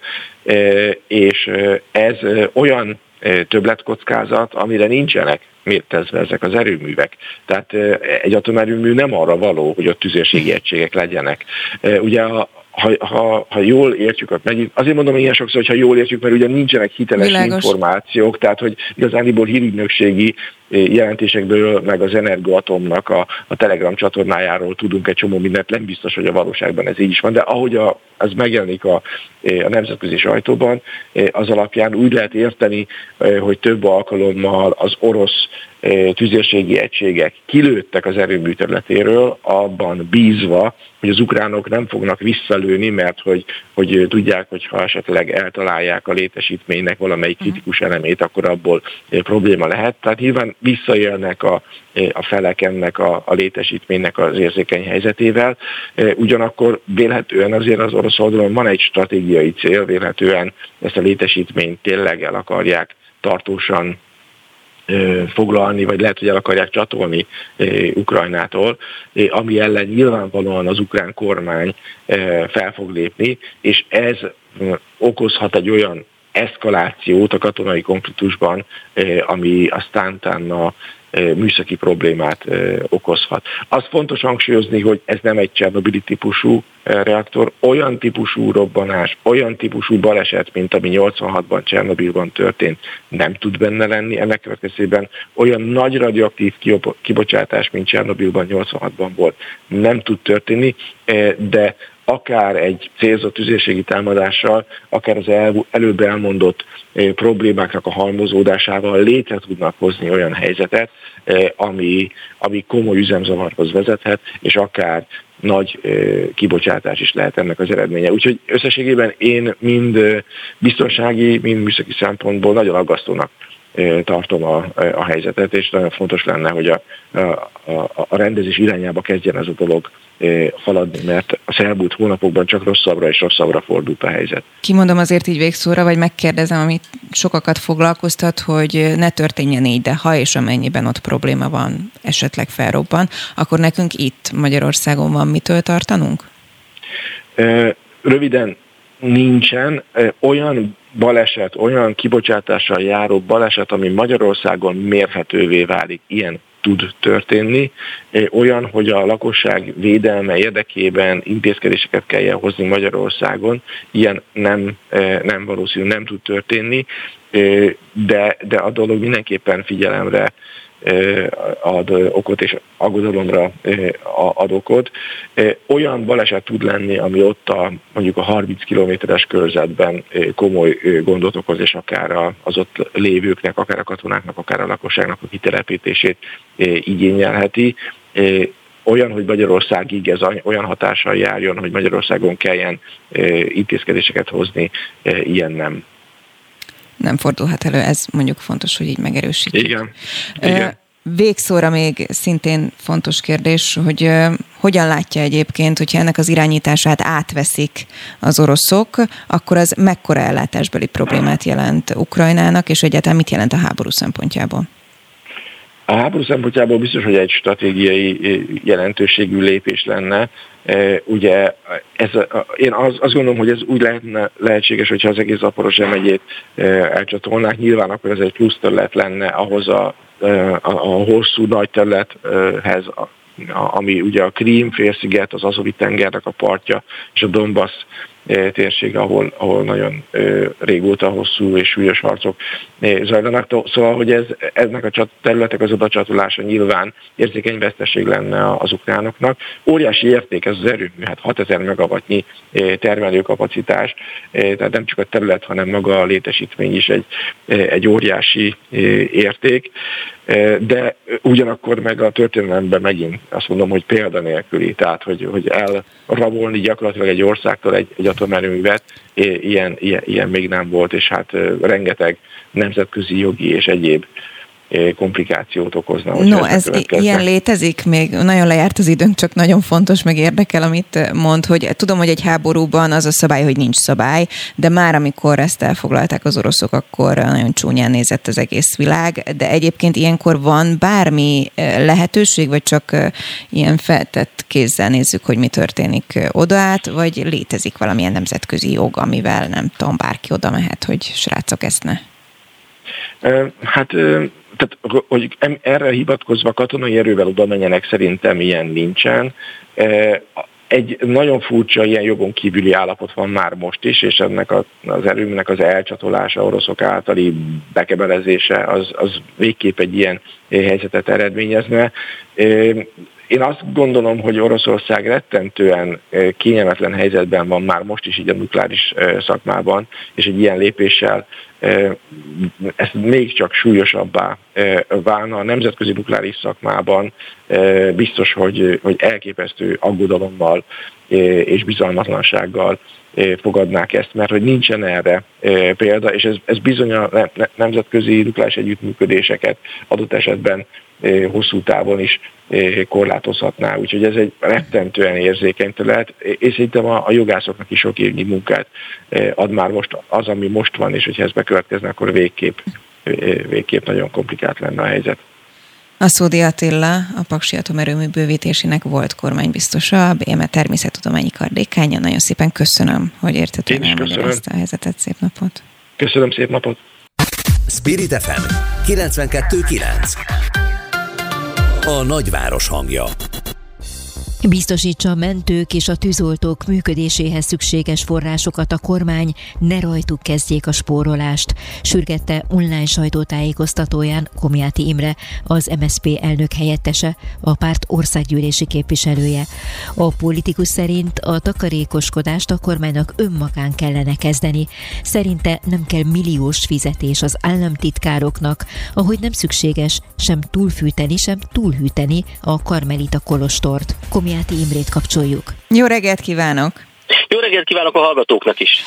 és ez olyan többletkockázat, amire nincsenek mértezve ezek az erőművek. Tehát egy atomerőmű nem arra való, hogy ott tüzérségi egységek legyenek. Ugye a, ha, ha, ha jól értjük, megint, azért mondom ilyen sokszor, hogy ha jól értjük, mert ugye nincsenek hiteles Világos. információk, tehát hogy igazániból hírügynökségi jelentésekből, meg az Energoatomnak a, a Telegram csatornájáról tudunk egy csomó mindent, nem biztos, hogy a valóságban ez így is van, de ahogy a, ez megjelenik a, a nemzetközi sajtóban, az alapján úgy lehet érteni, hogy több alkalommal az orosz tüzérségi egységek kilőttek az erőmű területéről, abban bízva, hogy az ukránok nem fognak visszalőni, mert hogy, hogy tudják, hogy ha esetleg eltalálják a létesítménynek valamelyik mhm. kritikus elemét, akkor abból probléma lehet. Tehát nyilván visszaélnek a, a felek ennek a, a létesítménynek az érzékeny helyzetével. Ugyanakkor vélhetően azért az orosz oldalon van egy stratégiai cél, vélhetően ezt a létesítményt tényleg el akarják tartósan foglalni, vagy lehet, hogy el akarják csatolni Ukrajnától, ami ellen nyilvánvalóan az ukrán kormány fel fog lépni, és ez okozhat egy olyan eszkalációt a katonai konfliktusban, ami aztán utána műszaki problémát okozhat. Az fontos hangsúlyozni, hogy ez nem egy Csernobili típusú reaktor, olyan típusú robbanás, olyan típusú baleset, mint ami 86-ban Csernobilban történt, nem tud benne lenni. Ennek következtében olyan nagy radioaktív kibocsátás, mint Csernobilban 86-ban volt, nem tud történni, de akár egy célzott tüzérségi támadással, akár az el, előbb elmondott problémáknak a halmozódásával létre tudnak hozni olyan helyzetet, ami, ami komoly üzemzavarhoz vezethet, és akár nagy kibocsátás is lehet ennek az eredménye. Úgyhogy összességében én mind biztonsági, mind műszaki szempontból nagyon aggasztónak tartom a, a helyzetet, és nagyon fontos lenne, hogy a, a, a rendezés irányába kezdjen ez a dolog haladni, mert az elmúlt hónapokban csak rosszabbra és rosszabbra fordult a helyzet. Kimondom azért így végszóra, vagy megkérdezem, amit sokakat foglalkoztat, hogy ne történjen így, de ha és amennyiben ott probléma van, esetleg felrobban, akkor nekünk itt Magyarországon van mitől tartanunk? Röviden nincsen olyan baleset, olyan kibocsátással járó baleset, ami Magyarországon mérhetővé válik ilyen tud történni. Olyan, hogy a lakosság védelme érdekében intézkedéseket kelljen hozni Magyarországon, ilyen nem, nem valószínű, nem tud történni, de, de a dolog mindenképpen figyelemre ad okot és aggodalomra ad okot. Olyan baleset tud lenni, ami ott a, mondjuk a 30 kilométeres körzetben komoly gondot okoz, és akár az ott lévőknek, akár a katonáknak, akár a lakosságnak a kitelepítését igényelheti olyan, hogy Magyarországig ez olyan hatással járjon, hogy Magyarországon kelljen intézkedéseket hozni, ilyen nem nem fordulhat elő, ez mondjuk fontos, hogy így megerősítjük. Igen. Igen. Végszóra még szintén fontos kérdés, hogy hogyan látja egyébként, hogyha ennek az irányítását átveszik az oroszok, akkor az mekkora ellátásbeli problémát jelent Ukrajnának, és egyáltalán mit jelent a háború szempontjából? A háború szempontjából biztos, hogy egy stratégiai jelentőségű lépés lenne. Ugye ez, én az, azt gondolom, hogy ez úgy lehetne lehetséges, hogyha az egész Zaporozse megyét elcsatolnák. Nyilván akkor ez egy plusz terület lenne ahhoz a, a, a hosszú nagy területhez, ami ugye a Krím félsziget, az Azovi tengernek a partja, és a Donbass térség, ahol, ahol nagyon régóta hosszú és súlyos harcok zajlanak. Szóval, hogy ez, eznek a területek az odacsatolása nyilván érzékeny veszteség lenne az ukránoknak. Óriási érték ez az erőmű, hát 6000 megawattnyi termelőkapacitás, tehát nem csak a terület, hanem maga a létesítmény is egy, egy óriási érték de ugyanakkor meg a történelemben megint azt mondom, hogy példanélküli, tehát hogy, hogy elrabolni gyakorlatilag egy országtól egy, egy atomerőművet, ilyen, ilyen, ilyen még nem volt, és hát rengeteg nemzetközi jogi és egyéb komplikációt okozna. No, ez ilyen létezik még? Nagyon lejárt az időnk, csak nagyon fontos, meg érdekel, amit mond, hogy tudom, hogy egy háborúban az a szabály, hogy nincs szabály, de már amikor ezt elfoglalták az oroszok, akkor nagyon csúnyán nézett az egész világ, de egyébként ilyenkor van bármi lehetőség, vagy csak ilyen feltett kézzel nézzük, hogy mi történik odaát, vagy létezik valamilyen nemzetközi jog, amivel nem tudom, bárki oda mehet, hogy srácok ezt ne? Hát tehát, hogy erre hivatkozva katonai erővel oda menjenek, szerintem ilyen nincsen. egy nagyon furcsa ilyen jogon kívüli állapot van már most is, és ennek az erőmnek az elcsatolása, oroszok általi bekebelezése az, az végképp egy ilyen helyzetet eredményezne. Én azt gondolom, hogy Oroszország rettentően kényelmetlen helyzetben van már most is így a nukleáris szakmában, és egy ilyen lépéssel ez még csak súlyosabbá válna a nemzetközi nukleáris szakmában, biztos, hogy, hogy elképesztő aggodalommal és bizalmatlansággal fogadnák ezt, mert hogy nincsen erre példa, és ez, ez bizony a nemzetközi nukleáris együttműködéseket adott esetben hosszú távon is korlátozhatná. Úgyhogy ez egy rettentően érzékeny terület, és szerintem a, a jogászoknak is sok évnyi munkát ad már most az, ami most van, és hogyha ez bekövetkezne, akkor végképp, végképp nagyon komplikált lenne a helyzet. A Szódi Attila, a Paksi Atomerőmű bővítésének volt kormánybiztosa, a BME természettudományi kardékánya. Nagyon szépen köszönöm, hogy értetően elmagyarázta a helyzetet. Szép napot! Köszönöm, szép napot! Spirit FM 92.9 A nagyváros hangja Biztosítsa a mentők és a tűzoltók működéséhez szükséges forrásokat a kormány, ne rajtuk kezdjék a spórolást, sürgette online sajtótájékoztatóján Komjáti Imre, az MSP elnök helyettese, a párt országgyűlési képviselője. A politikus szerint a takarékoskodást a kormánynak önmagán kellene kezdeni. Szerinte nem kell milliós fizetés az államtitkároknak, ahogy nem szükséges sem túlfűteni, sem túlhűteni a Karmelita Kolostort. Komi Tomjáti Imrét kapcsoljuk. Jó reggelt kívánok! Jó reggelt kívánok a hallgatóknak is!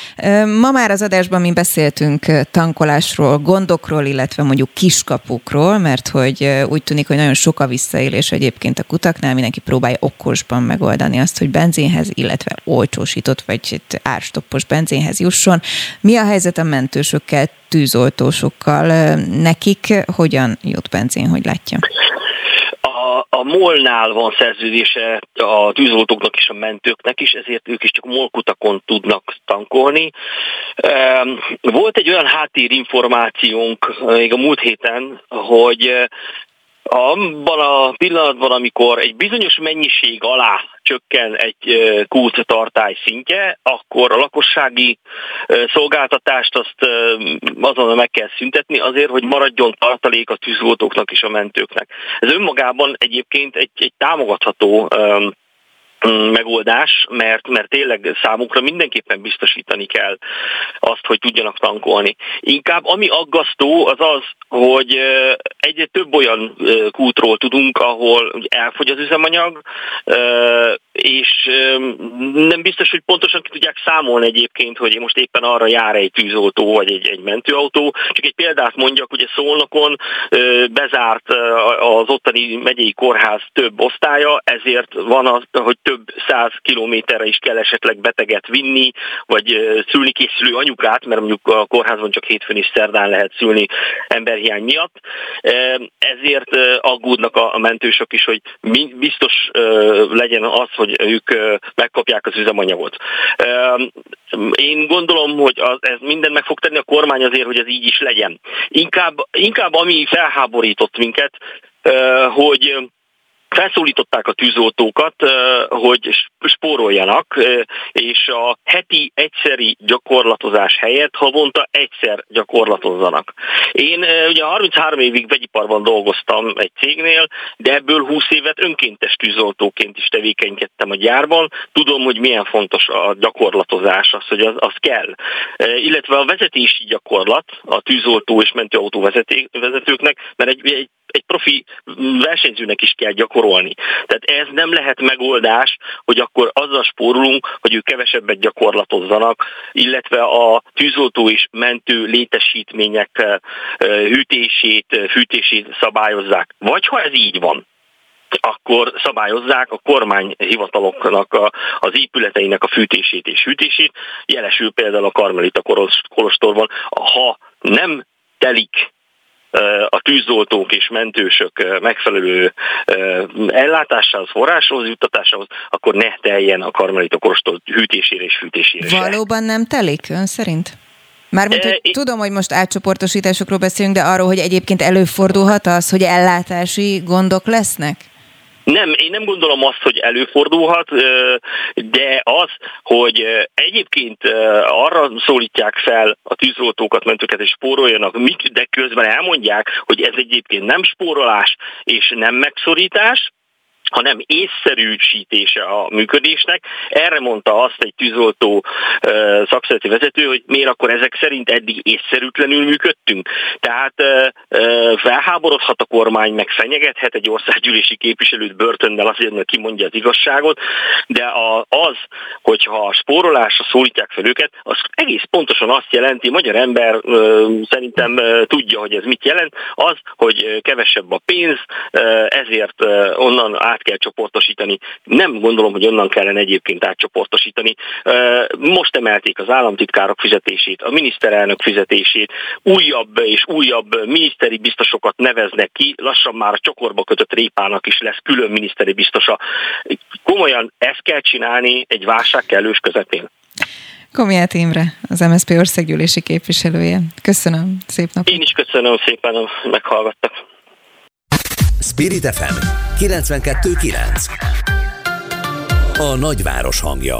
Ma már az adásban mi beszéltünk tankolásról, gondokról, illetve mondjuk kiskapukról, mert hogy úgy tűnik, hogy nagyon sok a visszaélés egyébként a kutaknál, mindenki próbálja okosban megoldani azt, hogy benzinhez, illetve olcsósított vagy árstoppos benzinhez jusson. Mi a helyzet a mentősökkel, tűzoltósokkal? Nekik hogyan jut benzin, hogy látja? A molnál van szerződése a tűzoltóknak és a mentőknek is, ezért ők is csak molkutakon tudnak tankolni. Volt egy olyan háttérinformációnk még a múlt héten, hogy abban a pillanatban, amikor egy bizonyos mennyiség alá csökken egy tartály szintje, akkor a lakossági szolgáltatást azt azonnal meg kell szüntetni azért, hogy maradjon tartalék a tűzoltóknak és a mentőknek. Ez önmagában egyébként egy, egy támogatható megoldás, mert, mert tényleg számukra mindenképpen biztosítani kell azt, hogy tudjanak tankolni. Inkább ami aggasztó az az, hogy egyre több olyan kútról tudunk, ahol elfogy az üzemanyag, és nem biztos, hogy pontosan ki tudják számolni egyébként, hogy most éppen arra jár egy tűzoltó vagy egy, egy mentőautó. Csak egy példát mondjak, ugye Szolnokon bezárt az ottani megyei kórház több osztálya, ezért van az, hogy több száz kilométerre is kell esetleg beteget vinni, vagy szülni készülő anyukát, mert mondjuk a kórházban csak hétfőn és szerdán lehet szülni ember hiány miatt. Ezért aggódnak a mentősök is, hogy biztos legyen az, hogy ők megkapják az üzemanyagot. Én gondolom, hogy ez minden meg fog tenni a kormány azért, hogy ez így is legyen. Inkább, inkább ami felháborított minket, hogy felszólították a tűzoltókat, hogy spóroljanak, és a heti egyszeri gyakorlatozás helyett havonta egyszer gyakorlatozzanak. Én ugye 33 évig vegyiparban dolgoztam egy cégnél, de ebből 20 évet önkéntes tűzoltóként is tevékenykedtem a gyárban. Tudom, hogy milyen fontos a gyakorlatozás, az, hogy az, az kell. Illetve a vezetési gyakorlat a tűzoltó és mentőautó vezetőknek, mert egy, egy egy profi versenyzőnek is kell gyakorolni. Tehát ez nem lehet megoldás, hogy akkor azzal spórolunk, hogy ők kevesebbet gyakorlatozzanak, illetve a tűzoltó és mentő létesítmények hűtését, fűtését szabályozzák. Vagy ha ez így van, akkor szabályozzák a kormányhivataloknak a, az épületeinek a fűtését és hűtését. Jelesül például a Karmelita Kolostorban, ha nem telik a tűzoltók és mentősök megfelelő ellátásához, forráshoz, juttatásához, akkor ne teljen a karmelita korostól hűtésére és fűtésére Valóban nem telik ön szerint? Mármint, hogy tudom, hogy most átcsoportosításokról beszélünk, de arról, hogy egyébként előfordulhat az, hogy ellátási gondok lesznek? Nem, én nem gondolom azt, hogy előfordulhat, de az, hogy egyébként arra szólítják fel a tűzoltókat, mentőket, és spóroljanak, de közben elmondják, hogy ez egyébként nem spórolás és nem megszorítás, hanem észszerűsítése a működésnek. Erre mondta azt egy tűzoltó szakszereti vezető, hogy miért akkor ezek szerint eddig észszerűtlenül működtünk. Tehát felháborodhat a kormány, meg fenyegethet egy országgyűlési képviselőt börtönnel azért, mert kimondja az igazságot, de az, hogyha a spórolásra szólítják fel őket, az egész pontosan azt jelenti, magyar ember szerintem tudja, hogy ez mit jelent, az, hogy kevesebb a pénz, ezért onnan át kell csoportosítani. Nem gondolom, hogy onnan kellene egyébként átcsoportosítani. Most emelték az államtitkárok fizetését, a miniszterelnök fizetését, újabb és újabb miniszteri biztosokat neveznek ki, lassan már a csokorba kötött répának is lesz külön miniszteri biztosa. Komolyan ezt kell csinálni egy válság kellős közepén. Komiát Imre, az MSZP országgyűlési képviselője. Köszönöm, szép napot! Én is köszönöm szépen, meghallgattak. Spirit FM 92.9 A nagyváros hangja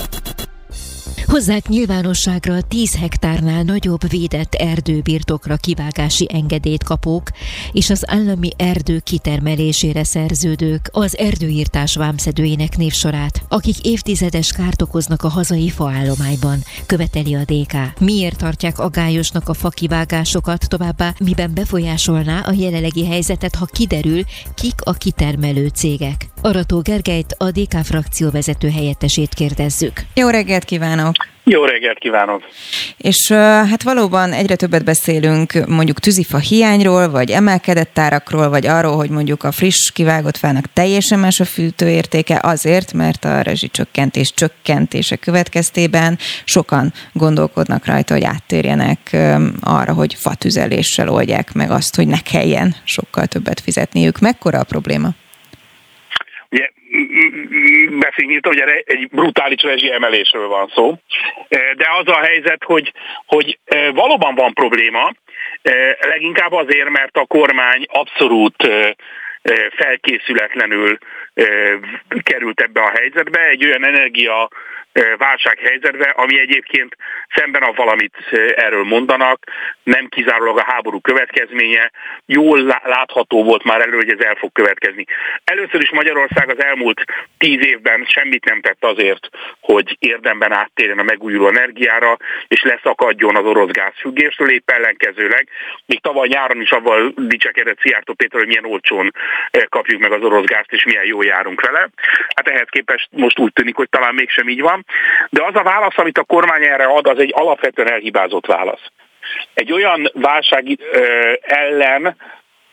Hozzák nyilvánosságra 10 hektárnál nagyobb védett erdőbirtokra kivágási engedélyt kapók és az állami erdő kitermelésére szerződők az erdőírtás vámszedőinek névsorát, akik évtizedes kárt okoznak a hazai faállományban, követeli a DK. Miért tartják agályosnak a fakivágásokat, továbbá miben befolyásolná a jelenlegi helyzetet, ha kiderül, kik a kitermelő cégek? Arató Gergelyt, a DK frakció vezető helyettesét kérdezzük. Jó reggelt kívánok! Jó reggelt kívánok! És hát valóban egyre többet beszélünk mondjuk tűzifa hiányról, vagy emelkedett árakról, vagy arról, hogy mondjuk a friss kivágott fának teljesen más a fűtőértéke azért, mert a rezsicsökkentés csökkentése következtében sokan gondolkodnak rajta, hogy áttérjenek arra, hogy fatüzeléssel oldják meg azt, hogy ne kelljen sokkal többet fizetniük. Mekkora a probléma? Beszéljünk, hogy egy brutális rezsi emelésről van szó, de az a helyzet, hogy, hogy valóban van probléma, leginkább azért, mert a kormány abszolút felkészületlenül került ebbe a helyzetbe, egy olyan energia válsághelyzetbe, ami egyébként szemben a valamit erről mondanak, nem kizárólag a háború következménye, jól látható volt már elő, hogy ez el fog következni. Először is Magyarország az elmúlt tíz évben semmit nem tett azért, hogy érdemben áttérjen a megújuló energiára, és leszakadjon az orosz gázfüggésről, épp ellenkezőleg. Még tavaly nyáron is avval dicsekedett Szijjártó Péter, hogy milyen olcsón kapjuk meg az orosz gázt, és milyen jól járunk vele. Hát ehhez képest most úgy tűnik, hogy talán mégsem így van. De az a válasz, amit a kormány erre ad, az egy alapvetően elhibázott válasz. Egy olyan válság ellen,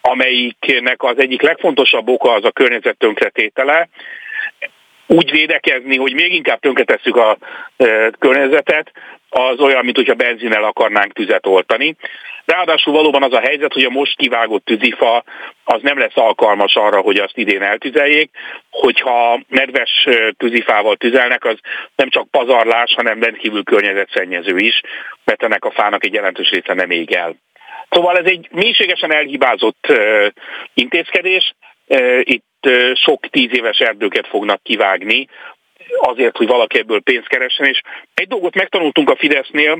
amelyiknek az egyik legfontosabb oka az a környezet tönkretétele, úgy védekezni, hogy még inkább tönkretesszük a környezetet, az olyan, mint hogyha benzinnel akarnánk tüzet oltani. Ráadásul valóban az a helyzet, hogy a most kivágott tűzifa az nem lesz alkalmas arra, hogy azt idén eltüzeljék. Hogyha nedves tűzifával tüzelnek, az nem csak pazarlás, hanem rendkívül környezetszennyező is, mert ennek a fának egy jelentős része nem ég el. Szóval ez egy mélységesen elhibázott intézkedés. Itt sok tíz éves erdőket fognak kivágni, azért, hogy valaki ebből pénzt keressen, és egy dolgot megtanultunk a Fidesznél,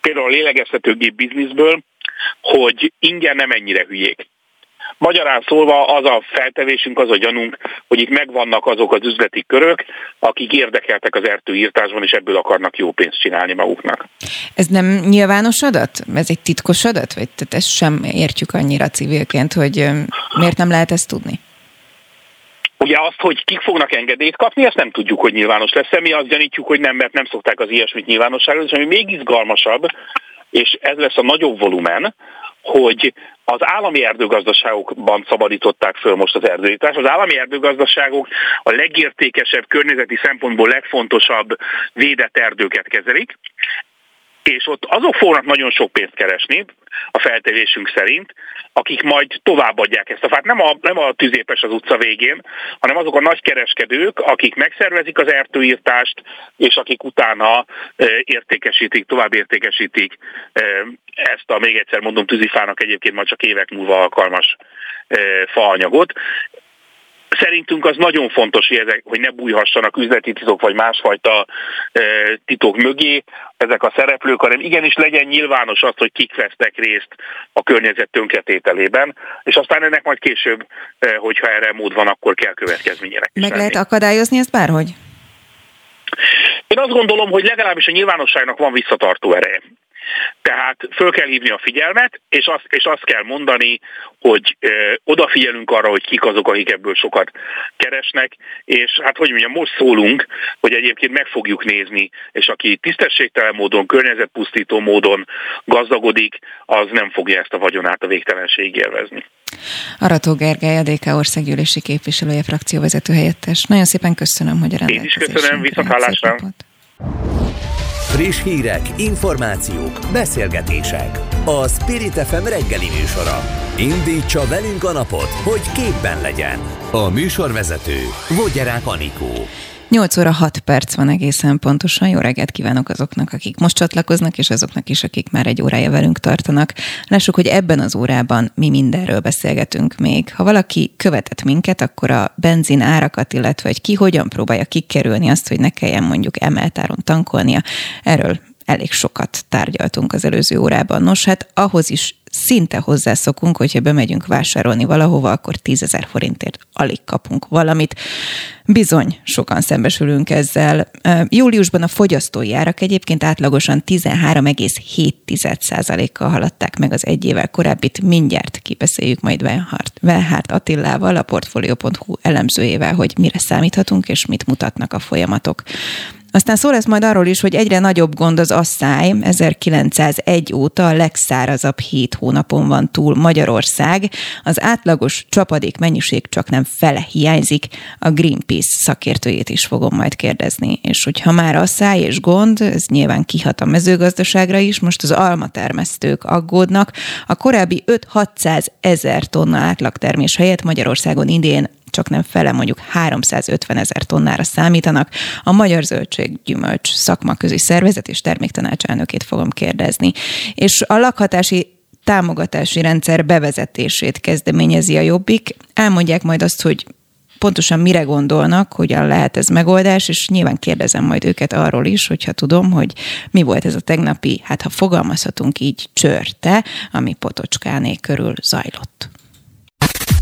például a lélegeztetőgép bizniszből, hogy ingyen nem ennyire hülyék. Magyarán szólva az a feltevésünk, az a gyanunk, hogy itt megvannak azok az üzleti körök, akik érdekeltek az erdőírtásban, és ebből akarnak jó pénzt csinálni maguknak. Ez nem nyilvános adat? Ez egy titkos adat? Vagy tehát ezt sem értjük annyira civilként, hogy miért nem lehet ezt tudni? Ugye azt, hogy kik fognak engedélyt kapni, ezt nem tudjuk, hogy nyilvános lesz. Mi azt gyanítjuk, hogy nem, mert nem szokták az ilyesmit nyilvánosságra, és ami még izgalmasabb, és ez lesz a nagyobb volumen, hogy az állami erdőgazdaságokban szabadították föl most az erdőítás. Az állami erdőgazdaságok a legértékesebb, környezeti szempontból legfontosabb védett erdőket kezelik, és ott azok fognak nagyon sok pénzt keresni, a feltevésünk szerint, akik majd továbbadják ezt a fát. Nem a, nem a tüzépes az utca végén, hanem azok a nagy kereskedők, akik megszervezik az erdőírtást, és akik utána értékesítik, tovább értékesítik ezt a, még egyszer mondom, tűzifának egyébként majd csak évek múlva alkalmas faanyagot szerintünk az nagyon fontos, hogy, ezek, hogy ne bújhassanak üzleti titok vagy másfajta e, titok mögé ezek a szereplők, hanem igenis legyen nyilvános az, hogy kik vesznek részt a környezet tönkretételében, és aztán ennek majd később, e, hogyha erre mód van, akkor kell következményének. Meg lehet akadályozni ezt bárhogy? Én azt gondolom, hogy legalábbis a nyilvánosságnak van visszatartó ereje. Tehát föl kell hívni a figyelmet, és azt, és azt kell mondani, hogy ö, odafigyelünk arra, hogy kik azok, akik ebből sokat keresnek, és hát hogy mondjam, most szólunk, hogy egyébként meg fogjuk nézni, és aki tisztességtelen módon, környezetpusztító módon gazdagodik, az nem fogja ezt a vagyonát a végtelenség élvezni. Arató Gergely, a DK országgyűlési képviselője, frakcióvezető helyettes. Nagyon szépen köszönöm, hogy a rendelkezésre Én is köszönöm, viszontlátásra. Friss hírek, információk, beszélgetések. A Spirit FM reggeli műsora. Indítsa velünk a napot, hogy képben legyen. A műsorvezető Vogyerák Anikó. 8 óra 6 perc van egészen pontosan. Jó reggelt kívánok azoknak, akik most csatlakoznak, és azoknak is, akik már egy órája velünk tartanak. Lássuk, hogy ebben az órában mi mindenről beszélgetünk még. Ha valaki követett minket, akkor a benzin árakat, illetve hogy ki hogyan próbálja kikerülni azt, hogy ne kelljen mondjuk emeltáron tankolnia, erről elég sokat tárgyaltunk az előző órában. Nos, hát ahhoz is szinte hozzászokunk, hogyha bemegyünk vásárolni valahova, akkor 10 ezer forintért alig kapunk valamit. Bizony, sokan szembesülünk ezzel. Júliusban a fogyasztói árak egyébként átlagosan 13,7%-kal haladták meg az egy évvel korábbit. Mindjárt kibeszéljük majd Venhart, Venhárt Attilával, a Portfolio.hu elemzőjével, hogy mire számíthatunk és mit mutatnak a folyamatok. Aztán szó lesz majd arról is, hogy egyre nagyobb gond az asszály. 1901 óta a legszárazabb hét hónapon van túl Magyarország. Az átlagos csapadék mennyiség csak nem fele hiányzik. A Greenpeace szakértőjét is fogom majd kérdezni. És hogyha már asszály és gond, ez nyilván kihat a mezőgazdaságra is, most az almatermesztők aggódnak. A korábbi 5-600 ezer tonna átlagtermés helyett Magyarországon idén csak nem fele, mondjuk 350 ezer tonnára számítanak. A Magyar Zöldséggyümölcs szakmaközi szervezet és terméktanácselnökét fogom kérdezni. És a lakhatási támogatási rendszer bevezetését kezdeményezi a Jobbik. Elmondják majd azt, hogy pontosan mire gondolnak, hogyan lehet ez megoldás, és nyilván kérdezem majd őket arról is, hogyha tudom, hogy mi volt ez a tegnapi, hát ha fogalmazhatunk így, csörte, ami Potocskáné körül zajlott.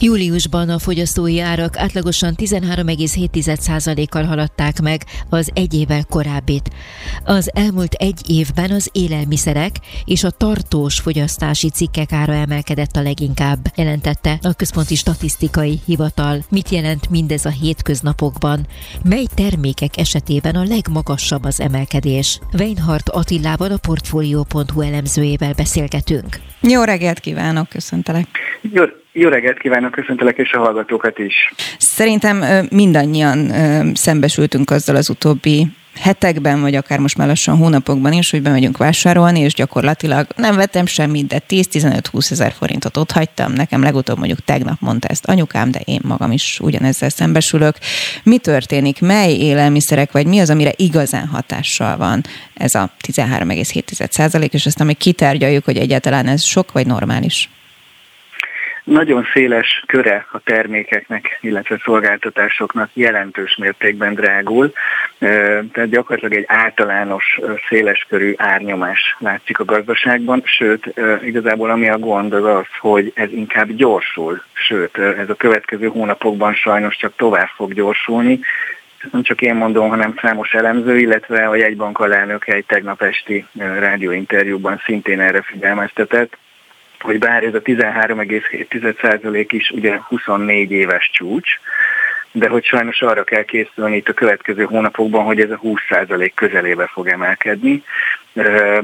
Júliusban a fogyasztói árak átlagosan 13,7%-kal haladták meg az egy évvel korábbit. Az elmúlt egy évben az élelmiszerek és a tartós fogyasztási cikkek ára emelkedett a leginkább, jelentette a Központi Statisztikai Hivatal. Mit jelent mindez a hétköznapokban? Mely termékek esetében a legmagasabb az emelkedés? Weinhardt Attilával a Portfolio.hu elemzőjével beszélgetünk. Jó reggelt kívánok, köszöntelek! Jó, jó reggelt kívánok, köszöntelek és a hallgatókat is. Szerintem mindannyian szembesültünk azzal az utóbbi hetekben, vagy akár most már lassan hónapokban is, hogy bemegyünk vásárolni, és gyakorlatilag nem vettem semmit, de 10-15-20 ezer forintot ott hagytam. Nekem legutóbb mondjuk tegnap mondta ezt anyukám, de én magam is ugyanezzel szembesülök. Mi történik? Mely élelmiszerek, vagy mi az, amire igazán hatással van ez a 13,7 százalék, és aztán még kitárgyaljuk, hogy egyáltalán ez sok vagy normális? Nagyon széles köre a termékeknek, illetve szolgáltatásoknak jelentős mértékben drágul, tehát gyakorlatilag egy általános széleskörű árnyomás látszik a gazdaságban, sőt, igazából ami a gond az az, hogy ez inkább gyorsul, sőt, ez a következő hónapokban sajnos csak tovább fog gyorsulni, nem csak én mondom, hanem számos elemző, illetve a jegybank alelnöke egy tegnap esti rádióinterjúban szintén erre figyelmeztetett, hogy bár ez a 13,7% is ugye 24 éves csúcs, de hogy sajnos arra kell készülni itt a következő hónapokban, hogy ez a 20% közelébe fog emelkedni.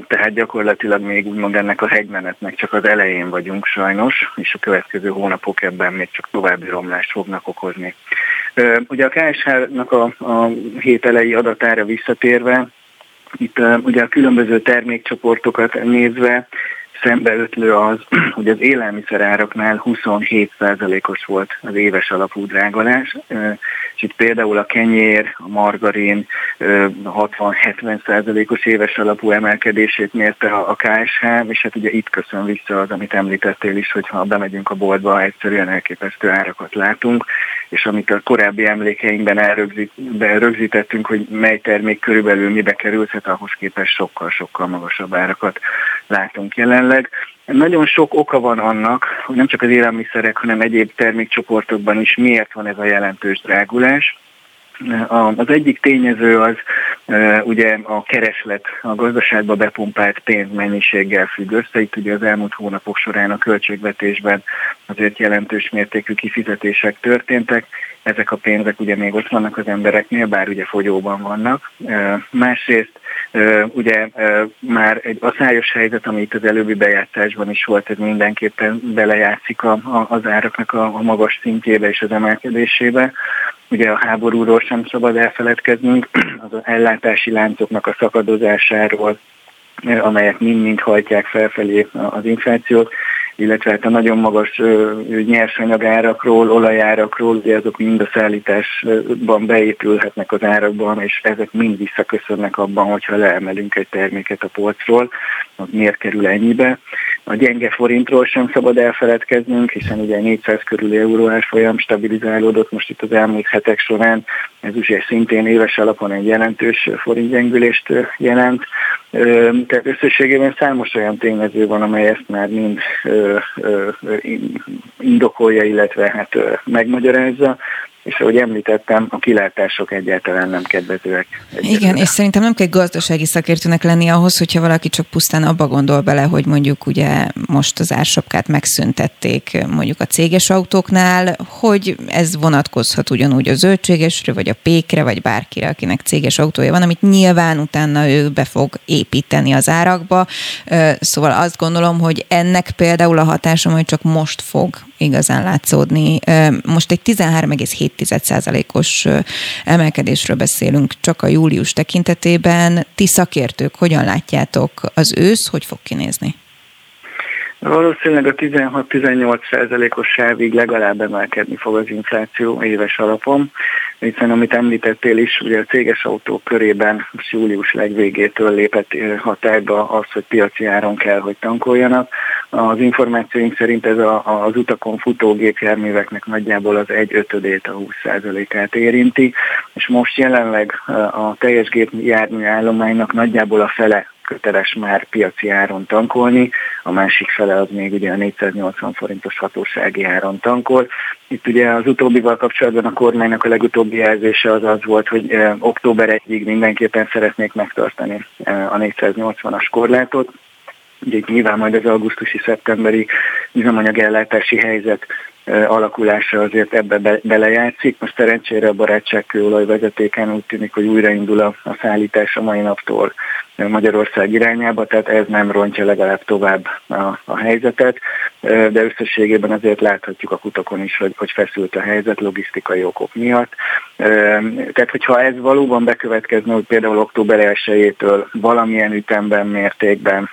Tehát gyakorlatilag még úgymond ennek a hegymenetnek csak az elején vagyunk sajnos, és a következő hónapok ebben még csak további romlást fognak okozni. Ugye a KSH-nak a, a hét elejé adatára visszatérve, itt ugye a különböző termékcsoportokat nézve, szembeötlő az, hogy az élelmiszeráraknál 27%-os volt az éves alapú drágolás, és itt például a kenyér, a margarin 60-70%-os éves alapú emelkedését mérte a KSH, és hát ugye itt köszön vissza az, amit említettél is, hogy ha bemegyünk a boltba, egyszerűen elképesztő árakat látunk, és amit a korábbi emlékeinkben elrögzít, rögzítettünk, hogy mely termék körülbelül mibe került, hát ahhoz képest sokkal-sokkal magasabb árakat látunk jelenleg. Nagyon sok oka van annak, hogy nem csak az élelmiszerek, hanem egyéb termékcsoportokban is miért van ez a jelentős drágulás. Az egyik tényező az ugye a kereslet, a gazdaságba bepumpált pénzmennyiséggel függ össze. Itt ugye az elmúlt hónapok során a költségvetésben azért jelentős mértékű kifizetések történtek. Ezek a pénzek ugye még ott vannak az embereknél, bár ugye fogyóban vannak. Másrészt ugye már egy aszályos helyzet, ami itt az előbbi bejátszásban is volt, ez mindenképpen belejátszik a, az áraknak a, a magas szintjébe és az emelkedésébe. Ugye a háborúról sem szabad elfeledkeznünk, az ellátási láncoknak a szakadozásáról, amelyek mind-mind hajtják felfelé az inflációt, illetve hát a nagyon magas nyersanyagárakról, olajárakról, ugye azok mind a szállításban beépülhetnek az árakban, és ezek mind visszaköszönnek abban, hogyha leemelünk egy terméket a polcról, az miért kerül ennyibe. A gyenge forintról sem szabad elfeledkeznünk, hiszen ugye 400 körüli euró árfolyam stabilizálódott most itt az elmúlt hetek során, ez ugye szintén éves alapon egy jelentős forintgyengülést jelent. Tehát összességében számos olyan tényező van, amely ezt már mind indokolja, illetve hát megmagyarázza és ahogy említettem, a kilátások egyáltalán nem kedvezőek. Egyelőre. Igen, és szerintem nem kell gazdasági szakértőnek lenni ahhoz, hogyha valaki csak pusztán abba gondol bele, hogy mondjuk ugye most az ársapkát megszüntették mondjuk a céges autóknál, hogy ez vonatkozhat ugyanúgy a zöldségesre, vagy a pékre, vagy bárkire, akinek céges autója van, amit nyilván utána ő be fog építeni az árakba. Szóval azt gondolom, hogy ennek például a hatása majd csak most fog igazán látszódni. Most egy 13,7%-os emelkedésről beszélünk csak a július tekintetében. Ti szakértők hogyan látjátok az ősz, hogy fog kinézni? Valószínűleg a 16-18 százalékos sávig legalább emelkedni fog az infláció éves alapon, hiszen amit említettél is, ugye a céges autók körében július legvégétől lépett hatályba az, hogy piaci áron kell, hogy tankoljanak. Az információink szerint ez a, az utakon futó gépjárműveknek nagyjából az egy ötödét, a 20 százalékát érinti, és most jelenleg a teljes gépjármű állománynak nagyjából a fele köteles már piaci áron tankolni, a másik fele az még ugye a 480 forintos hatósági áron tankol. Itt ugye az utóbbival kapcsolatban a kormánynak a legutóbbi jelzése az az volt, hogy eh, október 1-ig mindenképpen szeretnék megtartani eh, a 480-as korlátot. Ugye nyilván majd az augusztusi-szeptemberi üzemanyagellátási helyzet alakulása azért ebbe be, belejátszik. Most szerencsére a barátságkőolaj vezetéken úgy tűnik, hogy újraindul a, a szállítás a mai naptól Magyarország irányába, tehát ez nem rontja legalább tovább a, a helyzetet, de összességében azért láthatjuk a kutakon is, hogy, hogy feszült a helyzet logisztikai okok miatt. Tehát, hogyha ez valóban bekövetkezne, hogy például október 1-től valamilyen ütemben, mértékben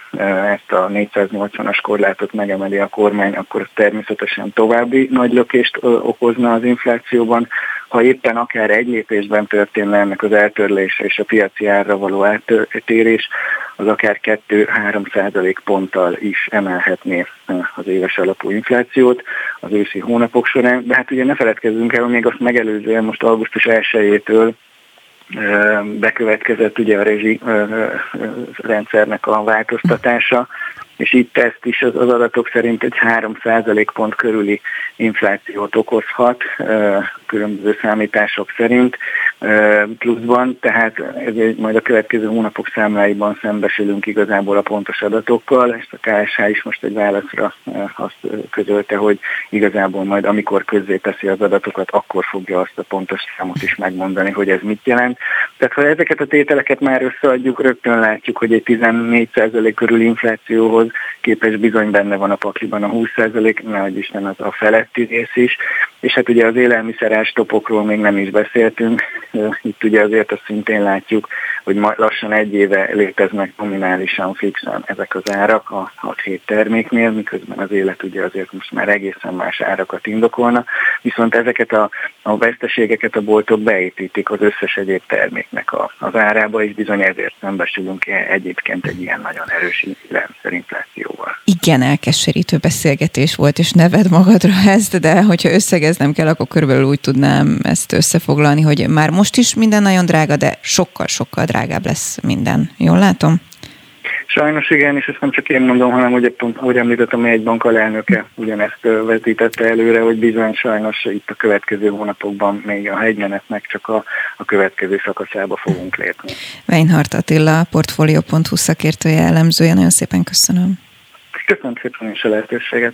ezt a 480-as korlátot megemeli a kormány, akkor természetesen további nagy lökést okozna az inflációban. Ha éppen akár egy lépésben történne ennek az eltörlése és a piaci árra való eltérés, az akár 2-3 százalék ponttal is emelhetné az éves alapú inflációt az őszi hónapok során. De hát ugye ne feledkezzünk el, még azt megelőzően most augusztus 1-től bekövetkezett ugye a rendszernek a változtatása, és itt ezt is az, adatok szerint egy 3 pont körüli inflációt okozhat különböző számítások szerint pluszban, tehát ez majd a következő hónapok számláiban szembesülünk igazából a pontos adatokkal, és a KSH is most egy válaszra azt közölte, hogy igazából majd amikor teszi az adatokat, akkor fogja azt a pontos számot is megmondani, hogy ez mit jelent. Tehát ha ezeket a tételeket már összeadjuk, rögtön látjuk, hogy egy 14% körül inflációhoz képes bizony benne van a pakliban a 20%, nehogy Isten az a feletti rész is, és hát ugye az élelmiszerás topokról még nem is beszéltünk. Itt ugye azért azt szintén látjuk, hogy lassan egy éve léteznek nominálisan fixen ezek az árak a 6-7 terméknél, miközben az élet ugye azért most már egészen más árakat indokolna, viszont ezeket a, a veszteségeket a boltok beépítik az összes egyéb terméknek a, az árába, és bizony ezért szembesülünk egyébként egy ilyen nagyon erős rendszerinflációval. Igen, elkeserítő beszélgetés volt, és neved magadra ezt, de hogyha összegeznem kell, akkor körülbelül úgy tudnám ezt összefoglalni, hogy már most is minden nagyon drága, de sokkal-sokkal drágább lesz minden. Jól látom? Sajnos igen, és ezt nem csak én mondom, hanem ugye pont, ahogy említettem, egy bank alelnöke ugyanezt vetítette előre, hogy bizony sajnos itt a következő hónapokban még a hegymenetnek csak a, a következő szakaszába fogunk lépni. Weinhardt Attila, Portfolio.hu szakértője, elemzője, nagyon szépen köszönöm. Köszönöm szépen is a lehetőséget.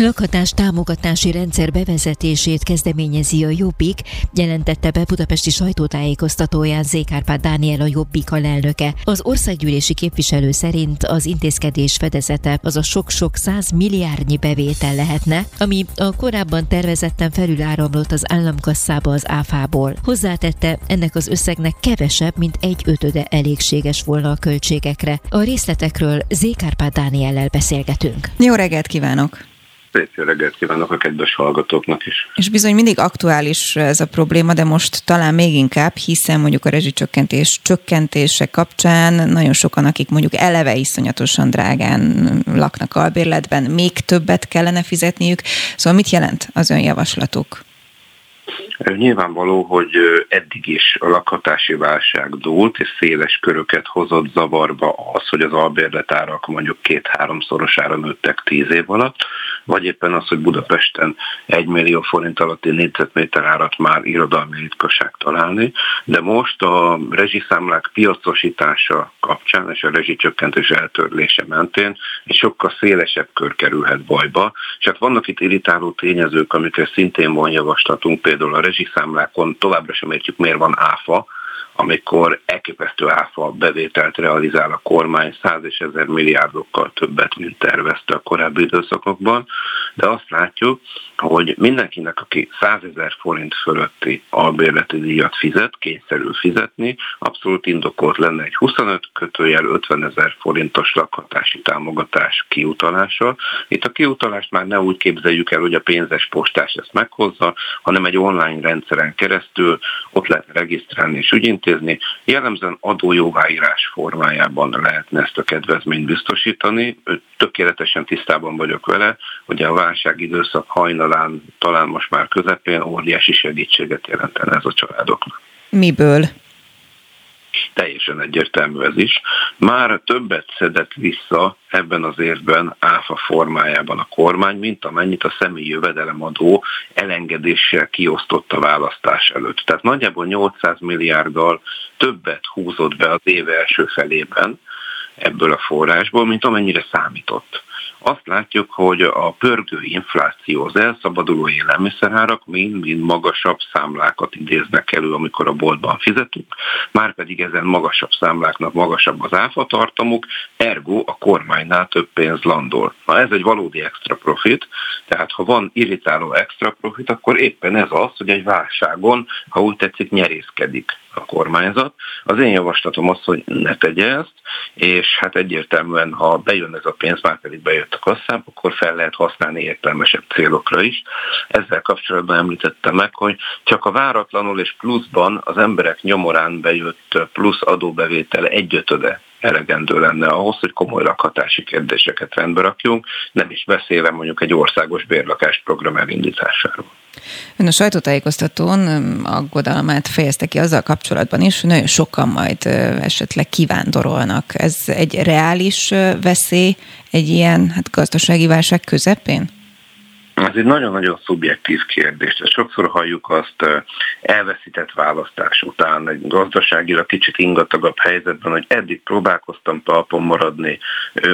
Lakhatás támogatási rendszer bevezetését kezdeményezi a Jobbik, jelentette be budapesti sajtótájékoztatóján Zékárpát Dániel a Jobbik alelnöke. Az országgyűlési képviselő szerint az intézkedés fedezete az a sok-sok száz milliárdnyi bevétel lehetne, ami a korábban tervezetten felüláramlott az államkasszába az áfából. Hozzátette, ennek az összegnek kevesebb, mint egy ötöde elégséges volna a költségekre. A részletekről Zékárpát Dániellel beszélgetünk. Jó reggelt kívánok! Szép jó reggelt kívánok a kedves hallgatóknak is. És bizony mindig aktuális ez a probléma, de most talán még inkább, hiszen mondjuk a rezsicsökkentés csökkentése kapcsán nagyon sokan, akik mondjuk eleve iszonyatosan drágán laknak albérletben, még többet kellene fizetniük. Szóval mit jelent az ön javaslatuk? Nyilvánvaló, hogy eddig is a lakhatási válság dúlt, és széles köröket hozott zavarba az, hogy az albérletárak mondjuk két-háromszorosára nőttek tíz év alatt, vagy éppen az, hogy Budapesten egy millió forint alatti négyzetméter árat már irodalmi ritkaság találni, de most a rezsiszámlák piacosítása kapcsán és a rezsicsökkentés eltörlése mentén egy sokkal szélesebb kör kerülhet bajba, és hát vannak itt irritáló tényezők, amikre szintén van javaslatunk, például a rezsiszámlákon továbbra sem értjük, miért van áfa, amikor elképesztő áfa bevételt realizál a kormány 100 és 1000 milliárdokkal többet, mint tervezte a korábbi időszakokban, de azt látjuk, hogy mindenkinek, aki 100 ezer forint fölötti albérleti díjat fizet, kényszerül fizetni, abszolút indokolt lenne egy 25 kötőjel 50 ezer forintos lakhatási támogatás kiutalása. Itt a kiutalást már ne úgy képzeljük el, hogy a pénzes postás ezt meghozza, hanem egy online rendszeren keresztül ott lehet regisztrálni és ügyintézni. Jellemzően adójóváírás formájában lehetne ezt a kedvezményt biztosítani. Tökéletesen tisztában vagyok vele, hogy a válság időszak hajnal talán, talán most már közepén óriási segítséget jelentene ez a családoknak. Miből? Teljesen egyértelmű ez is. Már többet szedett vissza ebben az évben áfa formájában a kormány, mint amennyit a személyi jövedelemadó elengedéssel kiosztott a választás előtt. Tehát nagyjából 800 milliárddal többet húzott be az év első felében ebből a forrásból, mint amennyire számított azt látjuk, hogy a pörgő infláció, az elszabaduló élelmiszerárak mind-mind magasabb számlákat idéznek elő, amikor a boltban fizetünk, már pedig ezen magasabb számláknak magasabb az áfatartamuk, ergo a kormánynál több pénz landol. Na ez egy valódi extra profit, tehát ha van irritáló extra profit, akkor éppen ez az, hogy egy válságon, ha úgy tetszik, nyerészkedik a kormányzat. Az én javaslatom az, hogy ne tegye ezt, és hát egyértelműen, ha bejön ez a pénz, már pedig bejött a kasszába, akkor fel lehet használni értelmesebb célokra is. Ezzel kapcsolatban említettem meg, hogy csak a váratlanul és pluszban az emberek nyomorán bejött plusz adóbevétel egyötöde elegendő lenne ahhoz, hogy komoly lakhatási kérdéseket rendbe rakjunk, nem is beszélve mondjuk egy országos bérlakás program elindításáról. Ön a sajtótájékoztatón aggodalmát fejezte ki azzal kapcsolatban is, hogy nagyon sokan majd esetleg kivándorolnak. Ez egy reális veszély egy ilyen hát, gazdasági válság közepén? Ez egy nagyon-nagyon szubjektív kérdés. Sokszor halljuk azt elveszített választás után, egy gazdaságira kicsit ingatagabb helyzetben, hogy eddig próbálkoztam talpon maradni,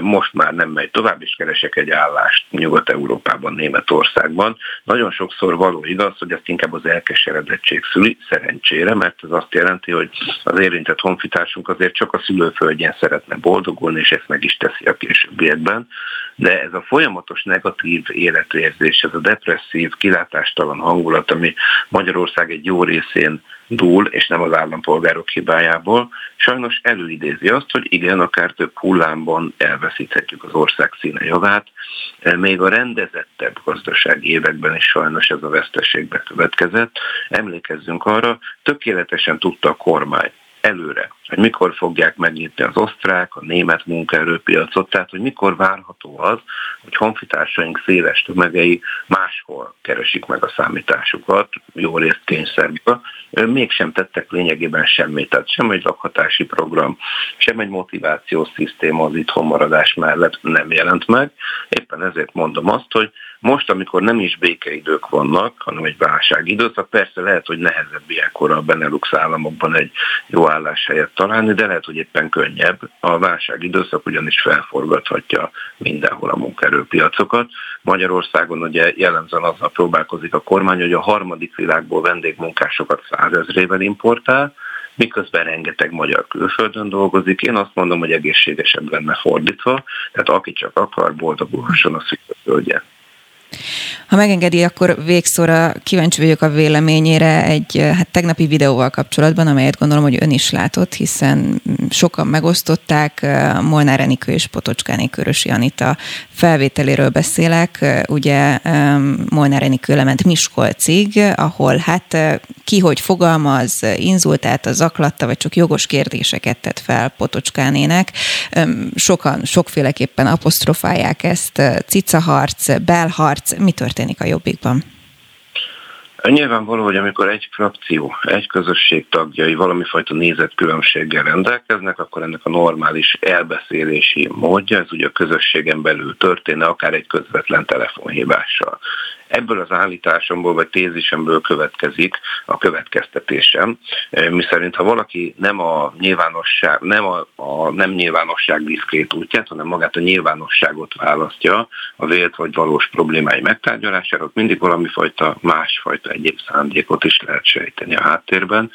most már nem megy tovább, és keresek egy állást Nyugat-Európában, Németországban. Nagyon sokszor való igaz, hogy ezt inkább az elkeseredettség szüli, szerencsére, mert ez azt jelenti, hogy az érintett honfitársunk azért csak a szülőföldjén szeretne boldogulni, és ezt meg is teszi a későbbiekben. De ez a folyamatos negatív életérzés, ez a depresszív, kilátástalan hangulat, ami Magyarország egy jó részén dúl, és nem az állampolgárok hibájából, sajnos előidézi azt, hogy igen, akár több hullámban elveszíthetjük az ország színe javát. Még a rendezettebb gazdasági években is sajnos ez a veszteség bekövetkezett. Emlékezzünk arra, tökéletesen tudta a kormány előre, hogy mikor fogják megnyitni az osztrák, a német munkaerőpiacot, tehát hogy mikor várható az, hogy honfitársaink széles tömegei máshol keresik meg a számításukat, jó részt kényszerből, mégsem tettek lényegében semmit, tehát sem egy lakhatási program, sem egy motivációs szisztéma az itthon maradás mellett nem jelent meg. Éppen ezért mondom azt, hogy most, amikor nem is békeidők vannak, hanem egy válságidőszak, persze lehet, hogy nehezebb ilyenkor a Benelux államokban egy jó álláshelyet találni, de lehet, hogy éppen könnyebb. A válságidőszak ugyanis felforgathatja mindenhol a munkaerőpiacokat. Magyarországon ugye jellemzően azzal próbálkozik a kormány, hogy a harmadik világból vendégmunkásokat százezrével importál, miközben rengeteg magyar külföldön dolgozik. Én azt mondom, hogy egészségesebb lenne fordítva, tehát aki csak akar, boldogulhasson a szükségföldje. Ha megengedi, akkor végszóra kíváncsi vagyok a véleményére egy hát tegnapi videóval kapcsolatban, amelyet gondolom, hogy ön is látott, hiszen sokan megosztották. Molnár Enikő és Potocskáné Körösi Anita felvételéről beszélek. Ugye Molnár Enikő lement Miskolcig, ahol hát ki hogy fogalmaz, inzultálta, zaklatta, vagy csak jogos kérdéseket tett fel Potocskánének. Sokan sokféleképpen apostrofálják ezt, cicaharc, belharc, mi történik a jobbikban? Nyilvánvaló, hogy amikor egy frakció, egy közösség tagjai valami fajta nézetkülönbséggel rendelkeznek, akkor ennek a normális elbeszélési módja, ez ugye a közösségen belül történne, akár egy közvetlen telefonhívással. Ebből az állításomból vagy tézisemből következik a következtetésem, miszerint ha valaki nem a nyilvánosság, nem a, a nem nyilvánosság diszkrét útját, hanem magát a nyilvánosságot választja a vélt vagy valós problémái megtárgyalására, ott mindig valami fajta másfajta egyéb szándékot is lehet sejteni a háttérben.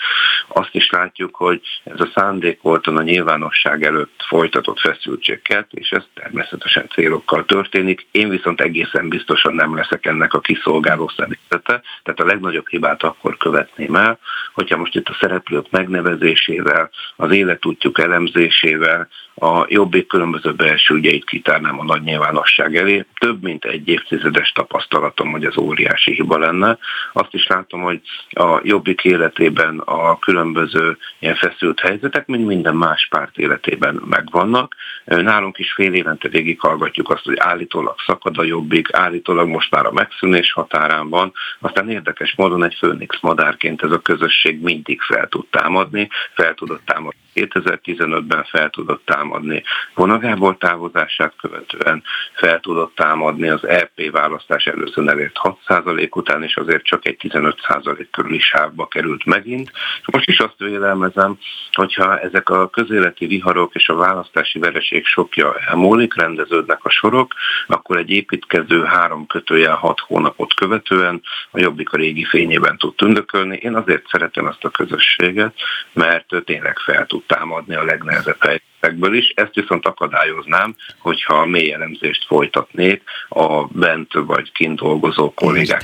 Azt is látjuk, hogy ez a szándék volt a nyilvánosság előtt folytatott feszültséget, és ez természetesen célokkal történik. Én viszont egészen biztosan nem leszek ennek a kiszolgáló személyzete, tehát a legnagyobb hibát akkor követném el, hogyha most itt a szereplők megnevezésével, az életútjuk elemzésével, a jobbik különböző belső ügyeit kitárnám a nagy nyilvánosság elé. Több mint egy évtizedes tapasztalatom, hogy ez óriási hiba lenne. Azt is látom, hogy a jobbik életében a különböző ilyen feszült helyzetek, mint minden más párt életében megvannak. Nálunk is fél évente végighallgatjuk azt, hogy állítólag szakad a jobbik, állítólag most már a megszűnés határán van. Aztán érdekes módon egy főnix madárként ez a közösség mindig fel tud támadni, fel tudott támadni 2015-ben fel tudott támadni vonagából távozását követően, fel tudott támadni az EP választás először elért 6% után, és azért csak egy 15% körüli sávba került megint. Most is azt vélelmezem, hogyha ezek a közéleti viharok és a választási vereség sokja elmúlik, rendeződnek a sorok, akkor egy építkező három kötőjel hat hónapot követően a Jobbik a régi fényében tud tündökölni. Én azért szeretem ezt a közösséget, mert tényleg fel tud tud támadni a legnehezebb helyzetekből is. Ezt viszont akadályoznám, hogyha a mély elemzést folytatnék a bent vagy kint dolgozó kollégák.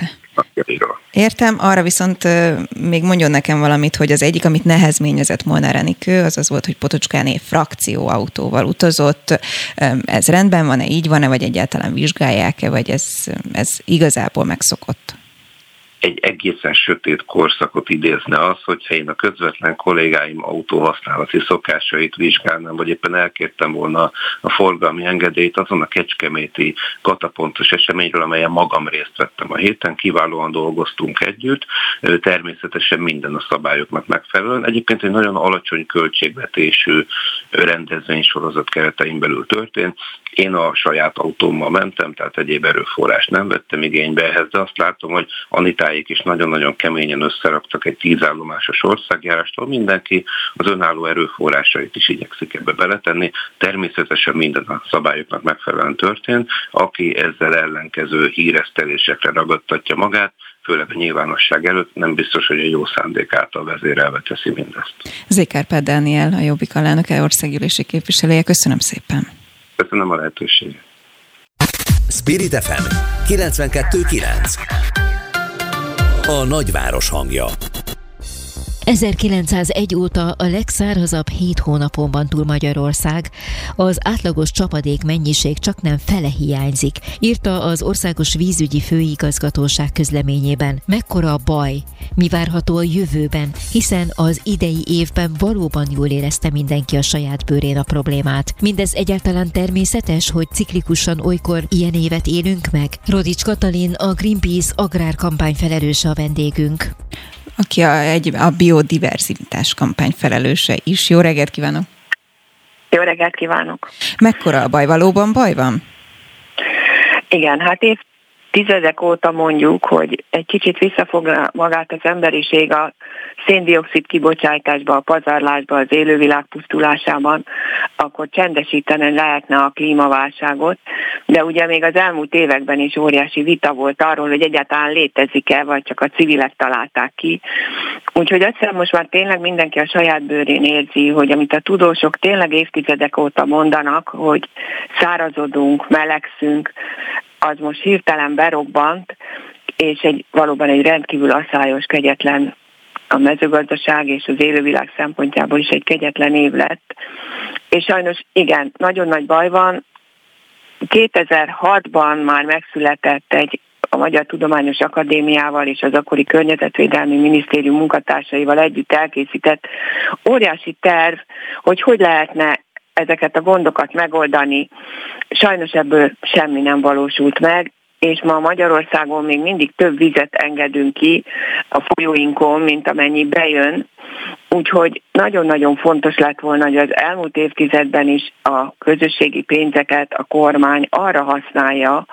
Értem. Értem, arra viszont még mondjon nekem valamit, hogy az egyik, amit nehezményezett Molnár Enikő, az az volt, hogy Potocskáné frakcióautóval utazott. Ez rendben van-e, így van-e, vagy egyáltalán vizsgálják-e, vagy ez, ez igazából megszokott? Egy egészen sötét korszakot idézne az, hogyha én a közvetlen kollégáim autóhasználati szokásait vizsgálnám, vagy éppen elkértem volna a forgalmi engedélyt azon a kecskeméti katapontos eseményről, amelyen magam részt vettem a héten, kiválóan dolgoztunk együtt, természetesen minden a szabályoknak megfelelően. Egyébként egy nagyon alacsony költségvetésű rendezvénysorozat keretein belül történt. Én a saját autómmal mentem, tehát egyéb erőforrás nem vettem igénybe ehhez, de azt látom, hogy Anitáik is nagyon-nagyon keményen összeraktak egy tízállomásos országjárástól. Mindenki az önálló erőforrásait is igyekszik ebbe beletenni. Természetesen minden a szabályoknak megfelelően történt. Aki ezzel ellenkező híresztelésekre ragadtatja magát, főleg a nyilvánosság előtt, nem biztos, hogy a jó szándék által vezérelve teszi mindezt. Zékárpád Dániel, a Jobbik alelnöke, országgyűlési képviselője. Köszönöm szépen. Köszönöm a lehetőséget. Spirit FM 92.9 A nagyváros hangja 1901 óta a legszárazabb 7 hónapon túl Magyarország. Az átlagos csapadék mennyiség csak nem fele hiányzik, írta az Országos Vízügyi Főigazgatóság közleményében. Mekkora a baj? Mi várható a jövőben? Hiszen az idei évben valóban jól érezte mindenki a saját bőrén a problémát. Mindez egyáltalán természetes, hogy ciklikusan olykor ilyen évet élünk meg? Rodics Katalin, a Greenpeace agrárkampány felelőse a vendégünk aki a, egy, a biodiverzitás kampány felelőse is. Jó reggelt kívánok! Jó reggelt kívánok! Mekkora a baj? Valóban baj van? Igen, hát év tizedek óta mondjuk, hogy egy kicsit visszafog magát az emberiség a széndiokszid kibocsátásba, a pazarlásba, az élővilág pusztulásában, akkor csendesíteni lehetne a klímaválságot, de ugye még az elmúlt években is óriási vita volt arról, hogy egyáltalán létezik-e, vagy csak a civilek találták ki. Úgyhogy azt most már tényleg mindenki a saját bőrén érzi, hogy amit a tudósok tényleg évtizedek óta mondanak, hogy szárazodunk, melegszünk, az most hirtelen berobbant, és egy valóban egy rendkívül asszályos, kegyetlen a mezőgazdaság és az élővilág szempontjából is egy kegyetlen év lett. És sajnos igen, nagyon nagy baj van. 2006-ban már megszületett egy a Magyar Tudományos Akadémiával és az akkori Környezetvédelmi Minisztérium munkatársaival együtt elkészített óriási terv, hogy hogy lehetne ezeket a gondokat megoldani. Sajnos ebből semmi nem valósult meg, és ma Magyarországon még mindig több vizet engedünk ki a folyóinkon, mint amennyi bejön. Úgyhogy nagyon-nagyon fontos lett volna, hogy az elmúlt évtizedben is a közösségi pénzeket a kormány arra használja,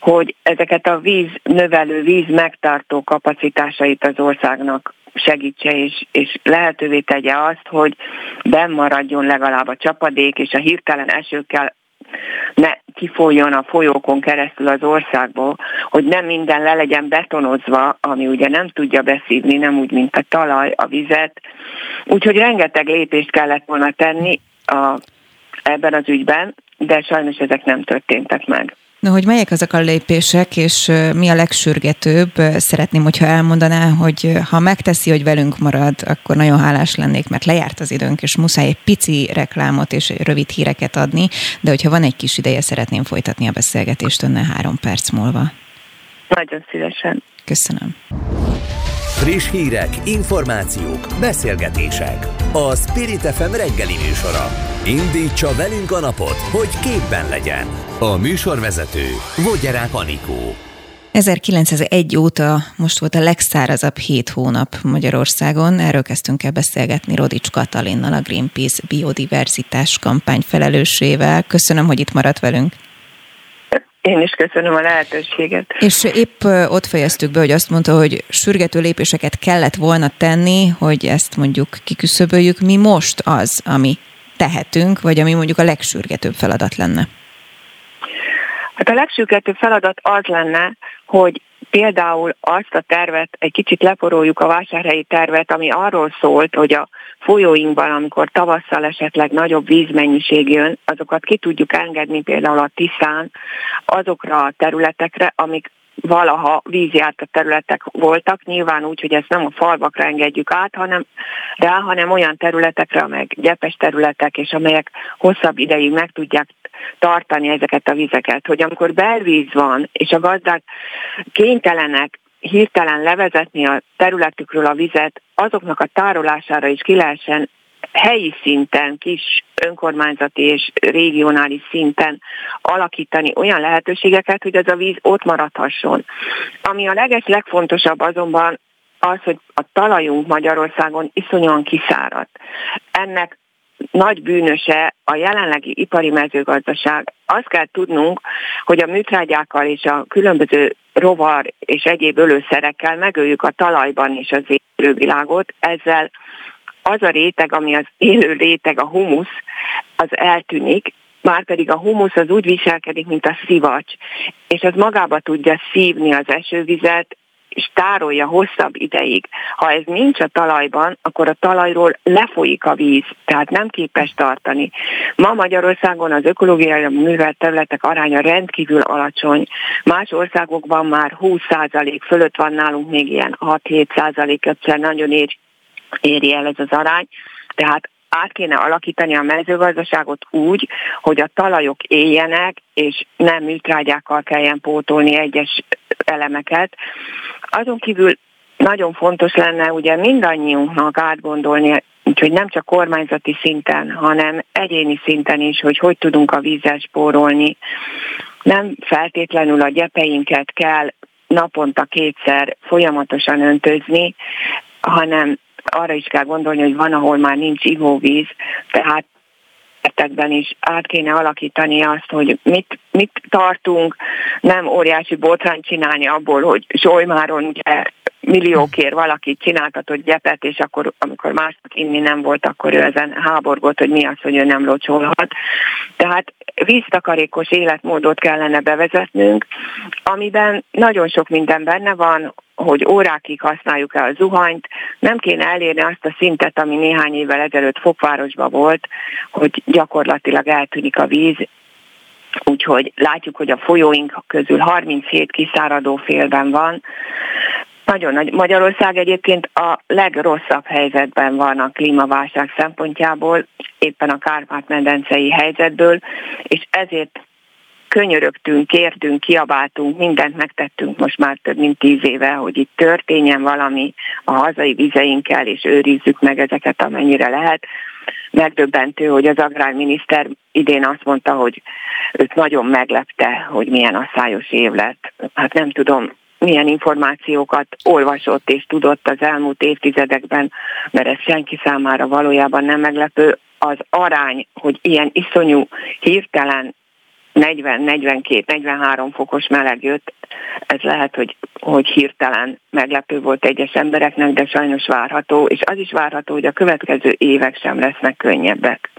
hogy ezeket a víz növelő, víz megtartó kapacitásait az országnak segítse és, és lehetővé tegye azt, hogy bennmaradjon legalább a csapadék, és a hirtelen esőkkel ne kifoljon a folyókon keresztül az országból, hogy nem minden le legyen betonozva, ami ugye nem tudja beszívni, nem úgy, mint a talaj, a vizet. Úgyhogy rengeteg lépést kellett volna tenni a, ebben az ügyben, de sajnos ezek nem történtek meg. Na, hogy melyek azok a lépések, és mi a legsürgetőbb? Szeretném, hogyha elmondaná, hogy ha megteszi, hogy velünk marad, akkor nagyon hálás lennék, mert lejárt az időnk, és muszáj egy pici reklámot és rövid híreket adni, de hogyha van egy kis ideje, szeretném folytatni a beszélgetést önnel három perc múlva. Nagyon szívesen. Köszönöm. Friss hírek, információk, beszélgetések. A Spirit FM reggeli műsora. Indítsa velünk a napot, hogy képben legyen. A műsorvezető Vogyerák Anikó. 1901 óta most volt a legszárazabb hét hónap Magyarországon. Erről kezdtünk el beszélgetni Rodics Katalinnal, a Greenpeace biodiverzitás kampány felelősével. Köszönöm, hogy itt maradt velünk. Én is köszönöm a lehetőséget. És épp ott fejeztük be, hogy azt mondta, hogy sürgető lépéseket kellett volna tenni, hogy ezt mondjuk kiküszöböljük. Mi most az, ami tehetünk, vagy ami mondjuk a legsürgetőbb feladat lenne? Hát a legsürgetőbb feladat az lenne, hogy például azt a tervet, egy kicsit leporoljuk a vásárhelyi tervet, ami arról szólt, hogy a folyóinkban, amikor tavasszal esetleg nagyobb vízmennyiség jön, azokat ki tudjuk engedni például a Tiszán azokra a területekre, amik valaha vízjárt területek voltak, nyilván úgy, hogy ezt nem a falvakra engedjük át, hanem rá, hanem olyan területekre, amelyek gyepes területek, és amelyek hosszabb ideig meg tudják tartani ezeket a vizeket, hogy amikor belvíz van, és a gazdák kénytelenek hirtelen levezetni a területükről a vizet, azoknak a tárolására is ki lehessen helyi szinten, kis önkormányzati és regionális szinten alakítani olyan lehetőségeket, hogy az a víz ott maradhasson. Ami a leges legfontosabb azonban az, hogy a talajunk Magyarországon iszonyúan kiszáradt. Ennek nagy bűnöse a jelenlegi ipari mezőgazdaság. Azt kell tudnunk, hogy a műtrágyákkal és a különböző rovar és egyéb ölőszerekkel megöljük a talajban és az élővilágot, ezzel az a réteg, ami az élő réteg, a humusz, az eltűnik, már pedig a humusz az úgy viselkedik, mint a szivacs, és az magába tudja szívni az esővizet, és tárolja hosszabb ideig. Ha ez nincs a talajban, akkor a talajról lefolyik a víz, tehát nem képes tartani. Ma Magyarországon az ökológiai művelt területek aránya rendkívül alacsony. Más országokban már 20% fölött van nálunk még ilyen 6-7% egyszer nagyon ér, éri el ez az arány. Tehát át kéne alakítani a mezőgazdaságot úgy, hogy a talajok éljenek, és nem műtrágyákkal kelljen pótolni egyes elemeket. Azon kívül nagyon fontos lenne ugye mindannyiunknak átgondolni, úgyhogy nem csak kormányzati szinten, hanem egyéni szinten is, hogy hogy tudunk a vízzel spórolni. Nem feltétlenül a gyepeinket kell naponta kétszer folyamatosan öntözni, hanem arra is kell gondolni, hogy van, ahol már nincs ivóvíz, tehát esetekben is át kéne alakítani azt, hogy mit, mit tartunk, nem óriási botrány csinálni abból, hogy Zsolymáron ugye milliókért valaki csináltatott gyepet, és akkor, amikor másnak inni nem volt, akkor ő ezen háborgott, hogy mi az, hogy ő nem locsolhat. Tehát víztakarékos életmódot kellene bevezetnünk, amiben nagyon sok minden benne van, hogy órákig használjuk el a zuhanyt, nem kéne elérni azt a szintet, ami néhány évvel ezelőtt Fokvárosban volt, hogy gyakorlatilag eltűnik a víz, úgyhogy látjuk, hogy a folyóink közül 37 kiszáradó félben van, nagyon nagy. Magyarország egyébként a legrosszabb helyzetben van a klímaválság szempontjából, éppen a Kárpát-medencei helyzetből, és ezért könyörögtünk, kértünk, kiabáltunk, mindent megtettünk most már több mint tíz éve, hogy itt történjen valami a hazai vizeinkkel, és őrizzük meg ezeket, amennyire lehet. Megdöbbentő, hogy az agrárminiszter idén azt mondta, hogy őt nagyon meglepte, hogy milyen asszályos év lett. Hát nem tudom, milyen információkat olvasott és tudott az elmúlt évtizedekben, mert ez senki számára valójában nem meglepő. Az arány, hogy ilyen iszonyú, hirtelen 40-42-43 fokos meleg jött, ez lehet, hogy, hogy hirtelen meglepő volt egyes embereknek, de sajnos várható, és az is várható, hogy a következő évek sem lesznek könnyebbek.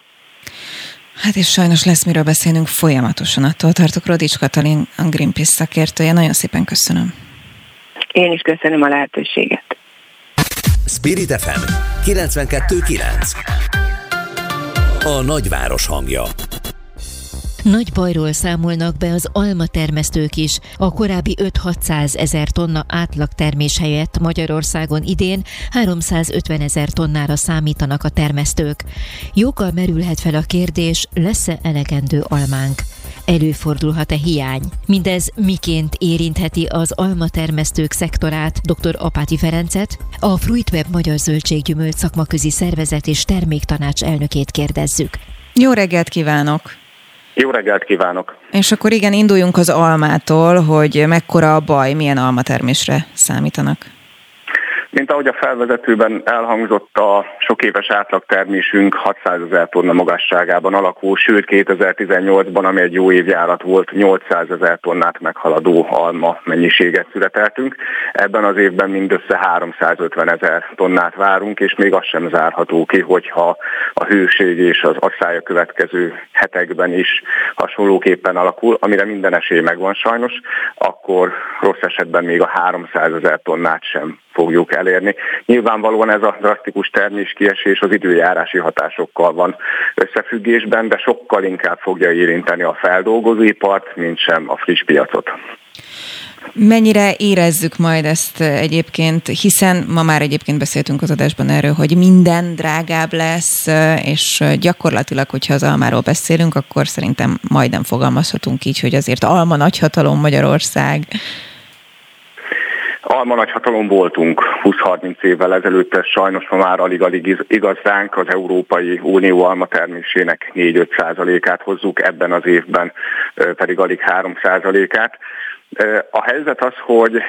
Hát és sajnos lesz miről beszélnünk folyamatosan. Attól tartok Rodics Katalin, a Greenpeace szakértője. Nagyon szépen köszönöm. Én is köszönöm a lehetőséget. Spirit FM 92.9 A nagyváros hangja nagy bajról számolnak be az alma termesztők is. A korábbi 5-600 ezer tonna átlagtermés helyett Magyarországon idén 350 ezer tonnára számítanak a termesztők. Joggal merülhet fel a kérdés, lesz-e elegendő almánk? Előfordulhat-e hiány. Mindez miként érintheti az almatermesztők szektorát, dr. Apáti Ferencet, a Fruitweb Magyar Zöldséggyümölcs szakmaközi szervezet és terméktanács elnökét kérdezzük. Jó reggelt kívánok! Jó reggelt kívánok! És akkor igen, induljunk az almától, hogy mekkora a baj, milyen almatermésre számítanak. Mint ahogy a felvezetőben elhangzott, a sok éves átlagtermésünk 600 ezer tonna magasságában alakul, sőt 2018-ban, ami egy jó évjárat volt, 800 ezer tonnát meghaladó alma mennyiséget születeltünk. Ebben az évben mindössze 350 ezer tonnát várunk, és még az sem zárható ki, hogyha a hőség és az asszály a következő hetekben is hasonlóképpen alakul, amire minden esély megvan sajnos, akkor rossz esetben még a 300 ezer tonnát sem fogjuk elérni. Nyilvánvalóan ez a drasztikus terméskiesés az időjárási hatásokkal van összefüggésben, de sokkal inkább fogja érinteni a feldolgozóipart, mint sem a friss piacot. Mennyire érezzük majd ezt egyébként, hiszen ma már egyébként beszéltünk az adásban erről, hogy minden drágább lesz, és gyakorlatilag, hogyha az almáról beszélünk, akkor szerintem majdnem fogalmazhatunk így, hogy azért alma nagyhatalom Magyarország. Alma nagyhatalom voltunk 20-30 évvel ezelőtt, ez sajnos ma már alig-alig igaz ránk, az Európai Unió alma termésének 4-5 százalékát hozzuk, ebben az évben pedig alig 3 százalékát. A helyzet az, hogy,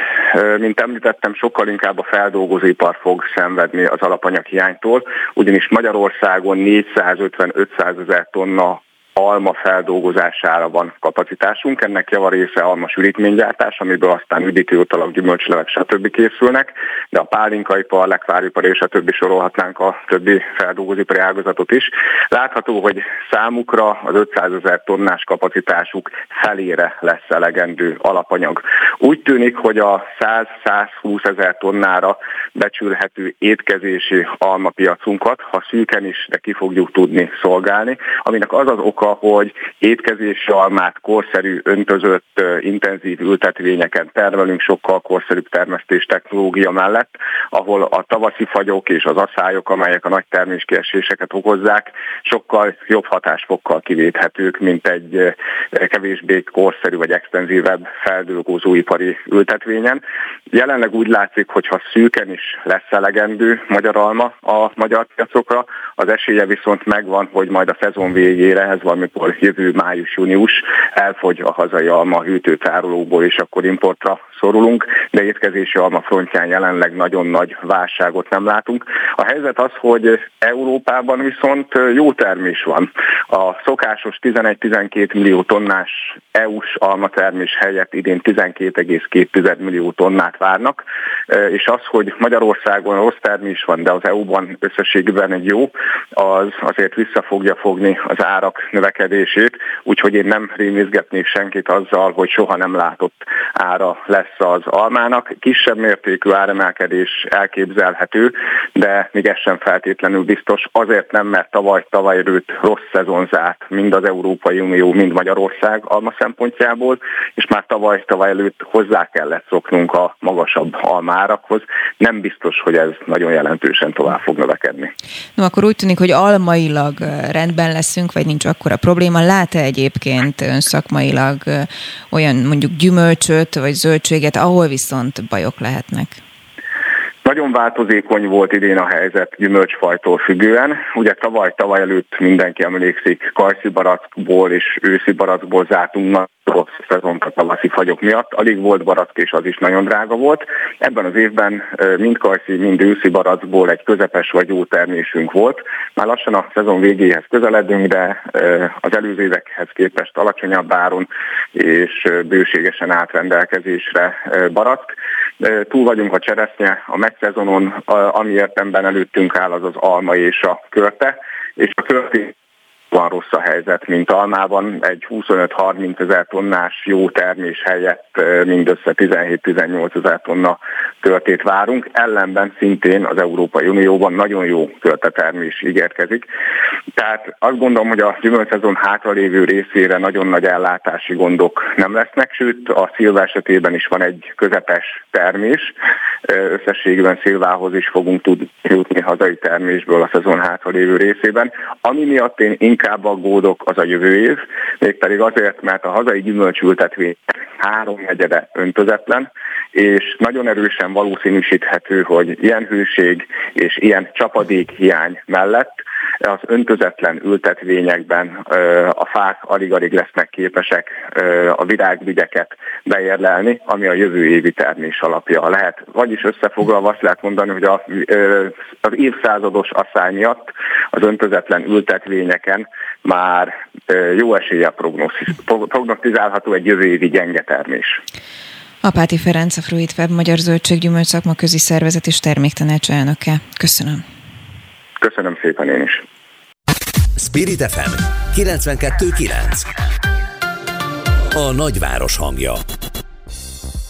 mint említettem, sokkal inkább a feldolgozóipar fog szenvedni az alapanyag hiánytól, ugyanis Magyarországon 450-500 ezer tonna alma feldolgozására van kapacitásunk, ennek javarésze alma sűrítménygyártás, amiből aztán üdítőutalak, gyümölcslevek, stb. készülnek, de a pálinkaipar, lekváripar és a többi sorolhatnánk a többi feldolgozóipari ágazatot is. Látható, hogy számukra az 500 ezer tonnás kapacitásuk felére lesz elegendő alapanyag. Úgy tűnik, hogy a 100-120 ezer tonnára becsülhető étkezési almapiacunkat, ha szűken is, de ki fogjuk tudni szolgálni, aminek az az oka, hogy étkezési almát korszerű, öntözött, intenzív ültetvényeken termelünk, sokkal korszerűbb termesztés technológia mellett, ahol a tavaszi fagyok és az asszályok, amelyek a nagy terméskieséseket okozzák, sokkal jobb hatásfokkal kivéthetők, mint egy kevésbé korszerű vagy extenzívebb feldolgozóipari ültetvényen. Jelenleg úgy látszik, hogy ha szűken is lesz elegendő magyar alma a magyar piacokra, az esélye viszont megvan, hogy majd a szezon végére, ez valamikor jövő május-június elfogy a hazai alma hűtőtárolóból, és akkor importra szorulunk, de étkezési alma frontján jelenleg nagyon nagy válságot nem látunk. A helyzet az, hogy Európában viszont jó termés van. A szokásos 11-12 millió tonnás EU-s almatermés helyett idén 12,2 millió tonnát várnak, és az, hogy Magyarországon rossz termés van, de az EU-ban összességében egy jó, az azért vissza fogja fogni az árak növekedését, úgyhogy én nem rémizgetnék senkit azzal, hogy soha nem látott ára lesz az almának. Kisebb mértékű áremelkedés elképzelhető, de még ez sem feltétlenül biztos. Azért nem, mert tavaly, tavaly előtt rossz szezon zárt mind az Európai Unió, mind Magyarország alma szempontjából, és már tavaly, tavaly előtt hozzá kellett szoknunk a magasabb almárakhoz. Nem biztos, hogy ez nagyon jelentősen tovább fog növekedni. No, akkor úgy tűnik, hogy almailag rendben leszünk, vagy nincs akkora probléma. Lát-e egyébként ön szakmailag olyan mondjuk gyümölcsöt, vagy zöldséget, ahol viszont bajok lehetnek? Nagyon változékony volt idén a helyzet gyümölcsfajtól függően. Ugye tavaly, tavaly előtt mindenki emlékszik, kajszi barackból és őszi barackból zártunk rossz szezont a tavaszi fagyok miatt. Alig volt barack, és az is nagyon drága volt. Ebben az évben mind kajszi, mind őszi barackból egy közepes vagy jó termésünk volt. Már lassan a szezon végéhez közeledünk, de az előző évekhez képest alacsonyabb áron és bőségesen átrendelkezésre barack. Túl vagyunk a cseresznye, a megszezonon, ami értemben előttünk áll az az alma és a körte, és a körté van rossz a helyzet, mint Almában. Egy 25-30 ezer tonnás jó termés helyett mindössze 17-18 ezer tonna töltét várunk. Ellenben szintén az Európai Unióban nagyon jó töltetermés ígérkezik. Tehát azt gondolom, hogy a gyümölcszezon hátralévő részére nagyon nagy ellátási gondok nem lesznek, sőt a szilva esetében is van egy közepes termés. Összességében szilvához is fogunk tudni jutni hazai termésből a szezon hátralévő részében. Ami miatt én inkább aggódok az a jövő év, mégpedig azért, mert a hazai gyümölcsültetvény három negyede öntözetlen, és nagyon erősen valószínűsíthető, hogy ilyen hőség és ilyen csapadék hiány mellett az öntözetlen ültetvényekben a fák alig-alig lesznek képesek a virágvigyeket beérlelni, ami a jövő évi termés alapja lehet. Vagyis összefoglalva azt lehet mondani, hogy a, az évszázados asszály miatt az öntözetlen ültetvényeken már jó esélye prognosztizálható egy jövő évi gyenge termés. Apáti Ferenc, a Fruit Web Magyar Zöldséggyümölcs Szakmaközi Szervezet és Terméktanács elnöke. Köszönöm. Köszönöm szépen én is. Spirit FM 92.9 A nagyváros hangja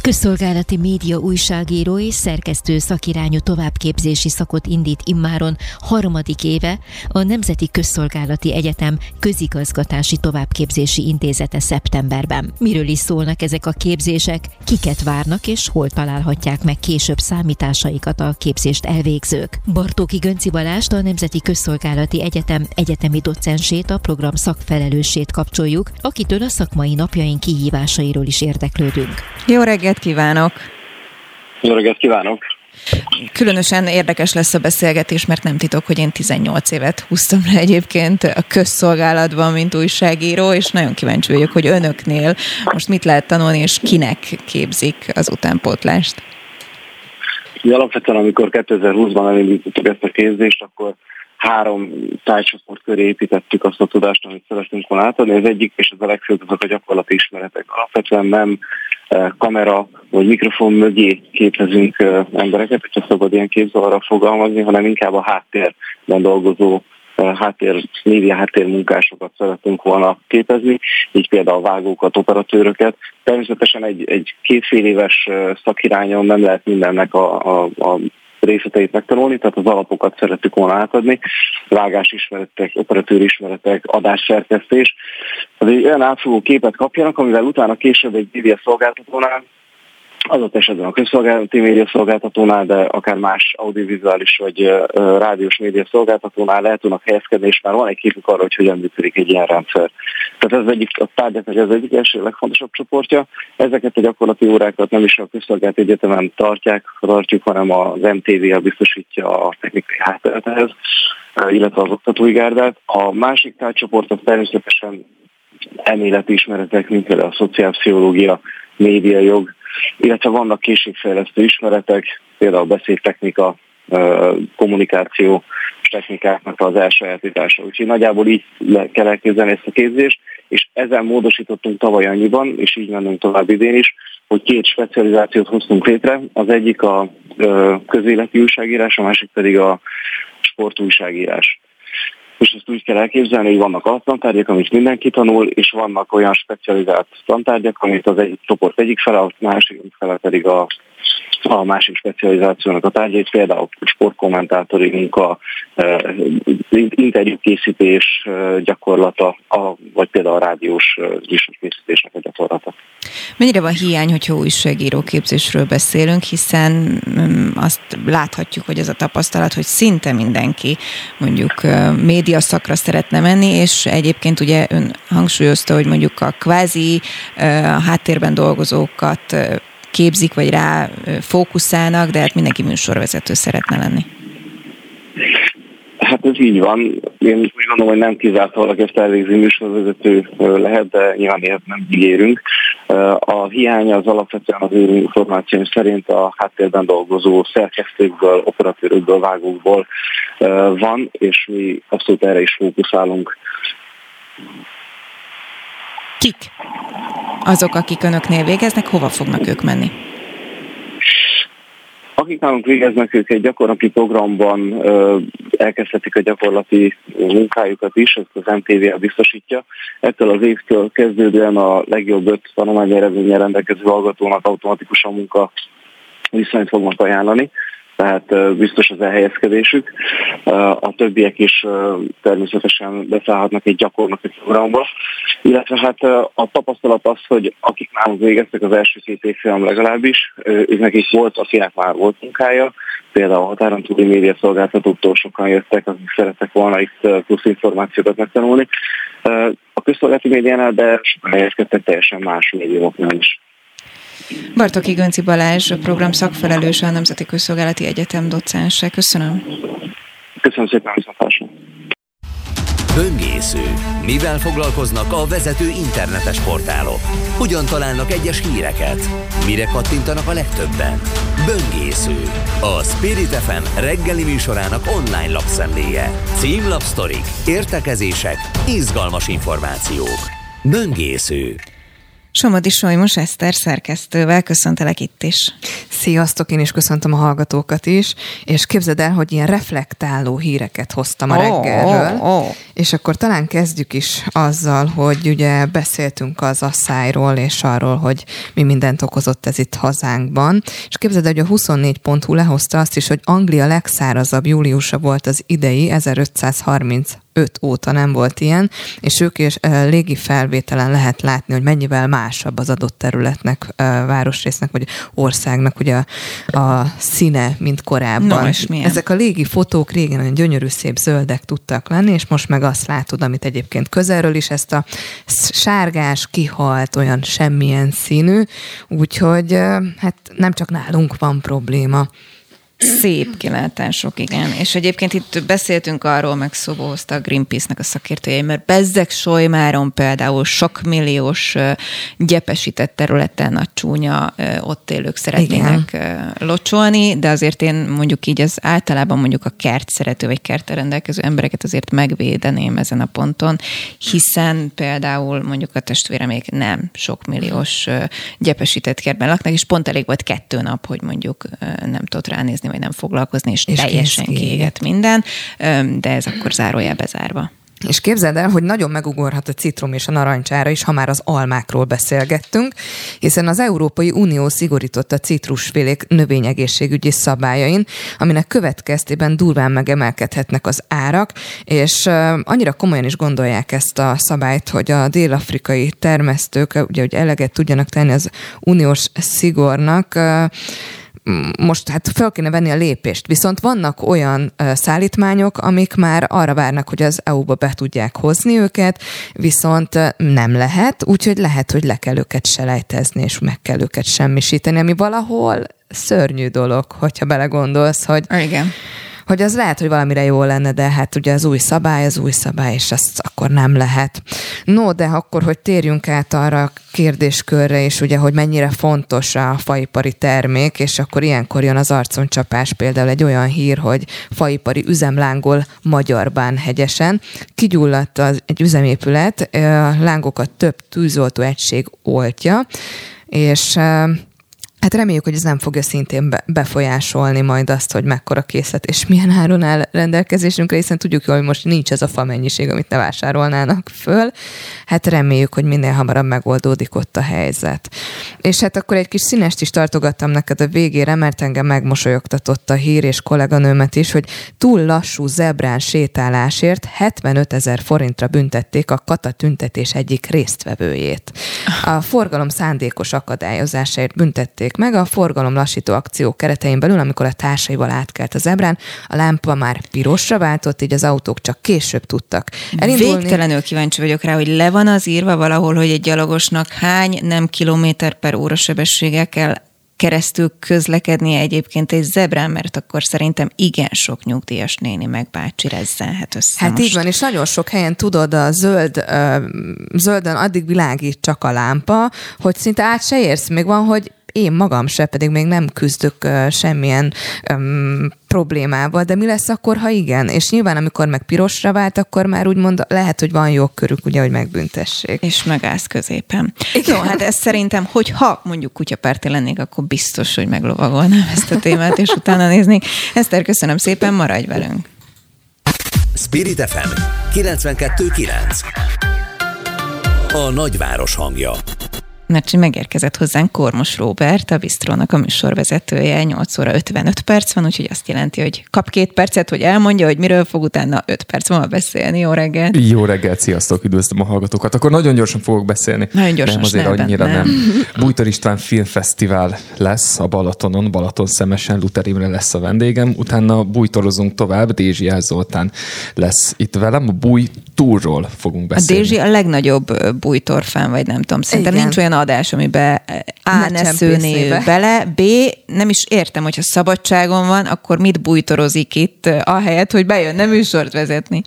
Közszolgálati média újságíró és szerkesztő szakirányú továbbképzési szakot indít immáron harmadik éve a Nemzeti Közszolgálati Egyetem közigazgatási továbbképzési intézete szeptemberben. Miről is szólnak ezek a képzések, kiket várnak és hol találhatják meg később számításaikat a képzést elvégzők. Bartóki Gönci Balást, a Nemzeti Közszolgálati Egyetem egyetemi docensét, a program szakfelelősét kapcsoljuk, akitől a szakmai napjaink kihívásairól is érdeklődünk. Jó reggelt! Reggelt kívánok! Jó reggelt kívánok! Különösen érdekes lesz a beszélgetés, mert nem titok, hogy én 18 évet húztam le egyébként a közszolgálatban, mint újságíró, és nagyon kíváncsi vagyok, hogy önöknél most mit lehet tanulni, és kinek képzik az utánpótlást. Alapvetően, amikor 2020-ban elindítottuk ezt a képzést, akkor három tájcsoport köré építettük azt a tudást, amit szeretnénk volna átadni. Az egyik, és ez a legfőbb, azok a gyakorlati ismeretek. Alapvetően nem kamera vagy mikrofon mögé képezünk eh, embereket, hogyha szabad ilyen képzavarra fogalmazni, hanem inkább a háttérben dolgozó eh, háttér, média háttérmunkásokat szeretünk volna képezni, így például vágókat, operatőröket. Természetesen egy, egy kétfél éves szakirányon nem lehet mindennek a, a, a részleteit megtanulni, tehát az alapokat szerettük volna átadni, vágás ismeretek, operatőr ismeretek, adásszerkesztés. Az egy olyan átfogó képet kapjanak, amivel utána később egy média szolgáltatónál adott esetben a közszolgálati média szolgáltatónál, de akár más audiovizuális vagy rádiós média szolgáltatónál el tudnak helyezkedni, és már van egy képük arra, hogy hogyan működik egy ilyen rendszer. Tehát ez egyik a tárgyaknak ez egyik első legfontosabb csoportja. Ezeket a gyakorlati órákat nem is a közszolgálati egyetemen tartják, tartjuk, hanem az MTV-a biztosítja a technikai hátteret illetve az oktatói gárdát. A másik tárgycsoport az természetesen elméleti ismeretek, mint például a szociálpszichológia, médiajog, illetve vannak készségfejlesztő ismeretek, például beszédtechnika, kommunikáció technikáknak az elsajátítása. Úgyhogy nagyjából így le kell elképzelni ezt a képzést, és ezzel módosítottunk tavaly annyiban, és így mennünk tovább idén is, hogy két specializációt hoztunk létre. Az egyik a közéleti újságírás, a másik pedig a sportújságírás. És ezt úgy kell elképzelni, hogy vannak alaptantárgyak, amit mindenki tanul, és vannak olyan specializált tantárgyak, amit az egy csoport egyik fele, a másik fele pedig a a másik specializációnak a tárgyait, például sportkommentátori munka, interjúkészítés gyakorlata, vagy például a rádiós műsorkészítésnek a gyakorlata. Mennyire van hiány, hogyha újságíró képzésről beszélünk, hiszen mm, azt láthatjuk, hogy ez a tapasztalat, hogy szinte mindenki mondjuk média szakra szeretne menni, és egyébként ugye ön hangsúlyozta, hogy mondjuk a kvázi háttérben dolgozókat képzik, vagy rá fókuszálnak, de hát mindenki műsorvezető szeretne lenni. Hát ez így van. Én úgy gondolom, hogy nem kizárt valaki ezt elvégzi műsorvezető lehet, de nyilván ilyet nem ígérünk. A hiánya az alapvetően az ő információim szerint a háttérben dolgozó szerkesztőkből, operatőrökből, vágókból van, és mi abszolút erre is fókuszálunk. Kik azok, akik önöknél végeznek, hova fognak ők menni? Akik nálunk végeznek, ők egy gyakorlati programban elkezdhetik a gyakorlati munkájukat is, ezt az MTV biztosítja. Ettől az évtől kezdődően a legjobb öt tanulmányi eredménye rendelkező hallgatónak automatikusan munka viszonyt fognak ajánlani tehát biztos az elhelyezkedésük. A többiek is természetesen beszállhatnak egy gyakornoki programba, illetve hát a tapasztalat az, hogy akik nálunk végeztek az első két évfolyam legalábbis, ők nekik volt, akinek már volt munkája, például a határon túli média szolgáltatóktól sokan jöttek, akik szerettek volna itt plusz információkat megtanulni. A közszolgálati médiánál, de sokan helyezkedtek teljesen más médiumoknál is. Bartoki Gönci Balázs, a program szakfelelőse, a Nemzeti Közszolgálati Egyetem docense. Köszönöm. Köszönöm szépen, viszontlátásra. Böngésző. Mivel foglalkoznak a vezető internetes portálok? Hogyan találnak egyes híreket? Mire kattintanak a legtöbben? Böngésző. A Spirit FM reggeli műsorának online lapszemléje. Címlapsztorik, értekezések, izgalmas információk. Böngésző. Somodi Solymos Eszter szerkesztővel köszöntelek itt is. Sziasztok, én is köszöntöm a hallgatókat is, és képzeld el, hogy ilyen reflektáló híreket hoztam a oh, reggelről, oh, oh. és akkor talán kezdjük is azzal, hogy ugye beszéltünk az asszályról, és arról, hogy mi mindent okozott ez itt hazánkban, és képzeld el, hogy a 24.hu lehozta azt is, hogy Anglia legszárazabb júliusa volt az idei 1530 2005 óta nem volt ilyen, és ők is légi felvételen lehet látni, hogy mennyivel másabb az adott területnek, városrésznek, vagy országnak ugye a, a színe, mint korábban. No, és milyen? Ezek a légi fotók régen olyan gyönyörű, szép zöldek tudtak lenni, és most meg azt látod, amit egyébként közelről is, ezt a sárgás, kihalt, olyan semmilyen színű, úgyhogy hát nem csak nálunk van probléma. Szép kilátások, igen. És egyébként itt beszéltünk arról, meg szóba hozta a Greenpeace-nek a szakértőjei, mert Bezzek Solymáron például sok milliós gyepesített területen a csúnya ott élők szeretnének igen. locsolni, de azért én mondjuk így az általában mondjuk a kert szerető vagy kertre rendelkező embereket azért megvédeném ezen a ponton, hiszen például mondjuk a még nem sok milliós gyepesített kertben laknak, és pont elég volt kettő nap, hogy mondjuk nem tudott ránézni vagy nem foglalkozni, és, és teljesen kiégett minden, de ez akkor zárójelbe zárva. És képzeld el, hogy nagyon megugorhat a citrom és a narancsára is, ha már az almákról beszélgettünk, hiszen az Európai Unió szigorított a citrusfélék növényegészségügyi szabályain, aminek következtében durván megemelkedhetnek az árak, és annyira komolyan is gondolják ezt a szabályt, hogy a dél-afrikai termesztők, ugye, hogy eleget tudjanak tenni az uniós szigornak, most hát fel kéne venni a lépést. Viszont vannak olyan szállítmányok, amik már arra várnak, hogy az EU-ba be tudják hozni őket, viszont nem lehet, úgyhogy lehet, hogy le kell őket selejtezni, és meg kell őket semmisíteni, ami valahol szörnyű dolog, hogyha belegondolsz, hogy Igen hogy az lehet, hogy valamire jó lenne, de hát ugye az új szabály, az új szabály, és azt akkor nem lehet. No, de akkor, hogy térjünk át arra a kérdéskörre is, ugye, hogy mennyire fontos a faipari termék, és akkor ilyenkor jön az arconcsapás, például egy olyan hír, hogy faipari üzemlángol Magyarbán hegyesen. Kigyulladt az, egy üzemépület, lángokat több tűzoltó egység oltja, és Hát reméljük, hogy ez nem fogja szintén befolyásolni majd azt, hogy mekkora készlet és milyen áron áll rendelkezésünkre, hiszen tudjuk hogy most nincs ez a fa mennyiség, amit ne vásárolnának föl. Hát reméljük, hogy minél hamarabb megoldódik ott a helyzet. És hát akkor egy kis színest is tartogattam neked a végére, mert engem megmosolyogtatott a hír és kolléganőmet is, hogy túl lassú zebrán sétálásért 75 ezer forintra büntették a kata tüntetés egyik résztvevőjét. A forgalom szándékos akadályozásáért büntették tették meg a forgalom lassító akció keretein belül, amikor a társaival átkelt az ebrán, a lámpa már pirosra váltott, így az autók csak később tudtak elindulni. Végtelenül kíváncsi vagyok rá, hogy le van az írva valahol, hogy egy gyalogosnak hány nem kilométer per óra sebességgel kell keresztül közlekednie egyébként egy zebrán, mert akkor szerintem igen sok nyugdíjas néni meg bácsi rezzenhet össze Hát most. így van, és nagyon sok helyen tudod, a zöld, zöldön addig világít csak a lámpa, hogy szinte át se érsz. Még van, hogy én magam se, pedig még nem küzdök uh, semmilyen um, problémával, de mi lesz akkor, ha igen? És nyilván, amikor meg pirosra vált, akkor már úgymond lehet, hogy van jogkörük, ugye, hogy megbüntessék. És megállsz középen. Igen. Jó, hát ez szerintem, hogy ha mondjuk kutyapárti lennék, akkor biztos, hogy meglovagolnám ezt a témát, és utána néznék. Eszter, köszönöm szépen, maradj velünk. Spirit FM 92.9 A nagyváros hangja mert megérkezett hozzánk Kormos Róbert, a Bistrónak a műsorvezetője, 8 óra 55 perc van, úgyhogy azt jelenti, hogy kap két percet, hogy elmondja, hogy miről fog utána 5 perc múlva beszélni. Jó reggelt! Jó reggelt, sziasztok, üdvözlöm a hallgatókat. Akkor nagyon gyorsan fogok beszélni. Nagyon gyorsan, nem, azért annyira nem. nem. Bújtor István Filmfesztivál lesz a Balatonon, Balaton szemesen, Luther Imre lesz a vendégem, utána bújtorozunk tovább, Dézsi Zoltán lesz itt velem, a búj túrról fogunk beszélni. A Dézsi a legnagyobb bújtorfán, vagy nem tudom, szerintem nincs olyan adás, amiben A. ne, ne szőné bele, B. nem is értem, hogyha szabadságon van, akkor mit bújtorozik itt, ahelyett, hogy bejönne műsort vezetni.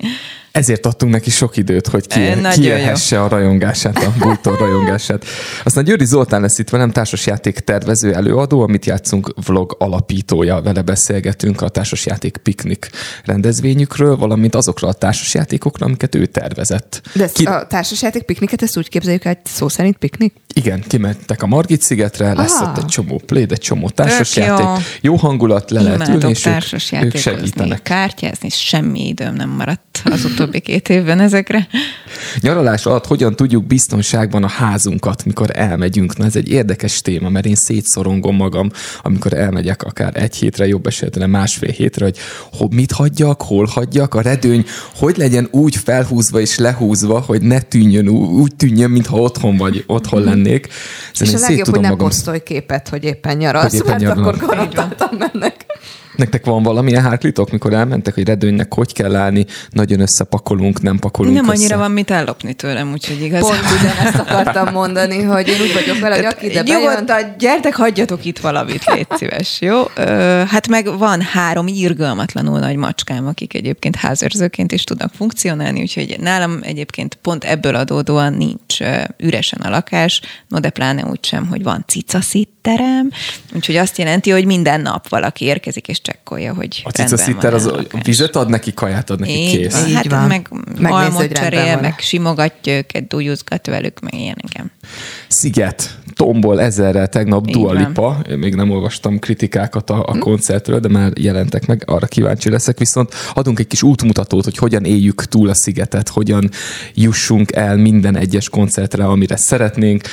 Ezért adtunk neki sok időt, hogy ki, kielhesse a rajongását, a bújtor rajongását. Aztán Győri Zoltán lesz itt velem, társasjáték tervező előadó, amit játszunk vlog alapítója. Vele beszélgetünk a társasjáték piknik rendezvényükről, valamint azokról a társasjátékokról, amiket ő tervezett. De Ki... a társasjáték pikniket, ezt úgy képzeljük, hogy szó szerint piknik? Igen, kimentek a Margit szigetre, lesz ah. ott egy csomó pléd, egy csomó társasjáték, jó. jó hangulat, le lehet ülni, és ők, ők segítenek. Kártyázni, semmi időm nem maradt az utóbbi két évben ezekre. Nyaralás alatt hogyan tudjuk biztonságban a házunkat, mikor elmegyünk? Na ez egy érdekes téma, mert én szétszorongom magam, amikor elmegyek akár egy hétre, jobb esetben másfél hétre, hogy mit hagyjak, hol hagyjak, a redőny hogy legyen úgy felhúzva és lehúzva, hogy ne tűnjön, úgy tűnjön, mintha otthon vagy, otthon lennék. Szerintem és a legjobb, hogy ne magam... posztolj képet, hogy éppen nyaralsz, hogy éppen mert nyaralsz. akkor garantáltan mennek. Nektek van valamilyen hátlitok, mikor elmentek, hogy redőnynek hogy kell állni, nagyon összepakolunk, nem pakolunk Nem össze. annyira van mit ellopni tőlem, úgyhogy igaz. Pont ugyanezt akartam mondani, hogy én úgy vagyok vele, hogy aki ide bejön... gyertek, hagyjatok itt valamit, légy szíves, jó? Ö, hát meg van három irgalmatlanul nagy macskám, akik egyébként házőrzőként is tudnak funkcionálni, úgyhogy nálam egyébként pont ebből adódóan nincs üresen a lakás, no de pláne úgy sem, hogy van cicaszitterem, úgyhogy azt jelenti, hogy minden nap valaki érkezik és csekkolja, hogy A cica az a vizet ad neki, kaját ad neki, így, kész. Így hát van. meg almot cserél, meg simogatja őket, dújuzgat velük, meg ilyen, igen. Sziget, tombol ezerrel tegnap így Dua Lipa. Én még nem olvastam kritikákat a, a hm. koncertről, de már jelentek meg, arra kíváncsi leszek. Viszont adunk egy kis útmutatót, hogy hogyan éljük túl a szigetet, hogyan jussunk el minden egyes koncertre, amire szeretnénk,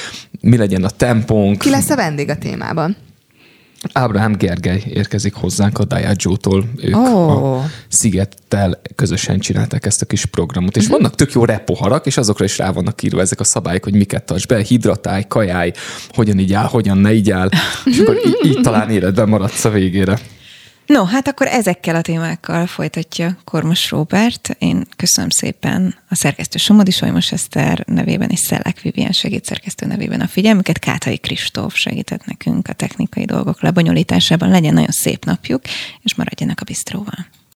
mi legyen a tempónk. Ki lesz a vendég a témában? Ábrahám Gergely érkezik hozzánk a Diageo-tól. Ők oh. a Szigettel közösen csinálták ezt a kis programot. És uh-huh. vannak tök jó repoharak, és azokra is rá vannak írva ezek a szabályok, hogy miket tarts be, hidratálj, kajálj, hogyan így áll, hogyan ne így áll. És akkor így, így talán életben maradsz a végére. No, hát akkor ezekkel a témákkal folytatja Kormos Róbert. Én köszönöm szépen a szerkesztő Somodi Solymos Eszter nevében és Szellek Vivien segédszerkesztő nevében a figyelmüket. Kátai Kristóf segített nekünk a technikai dolgok lebonyolításában. Legyen nagyon szép napjuk, és maradjanak a bistróval.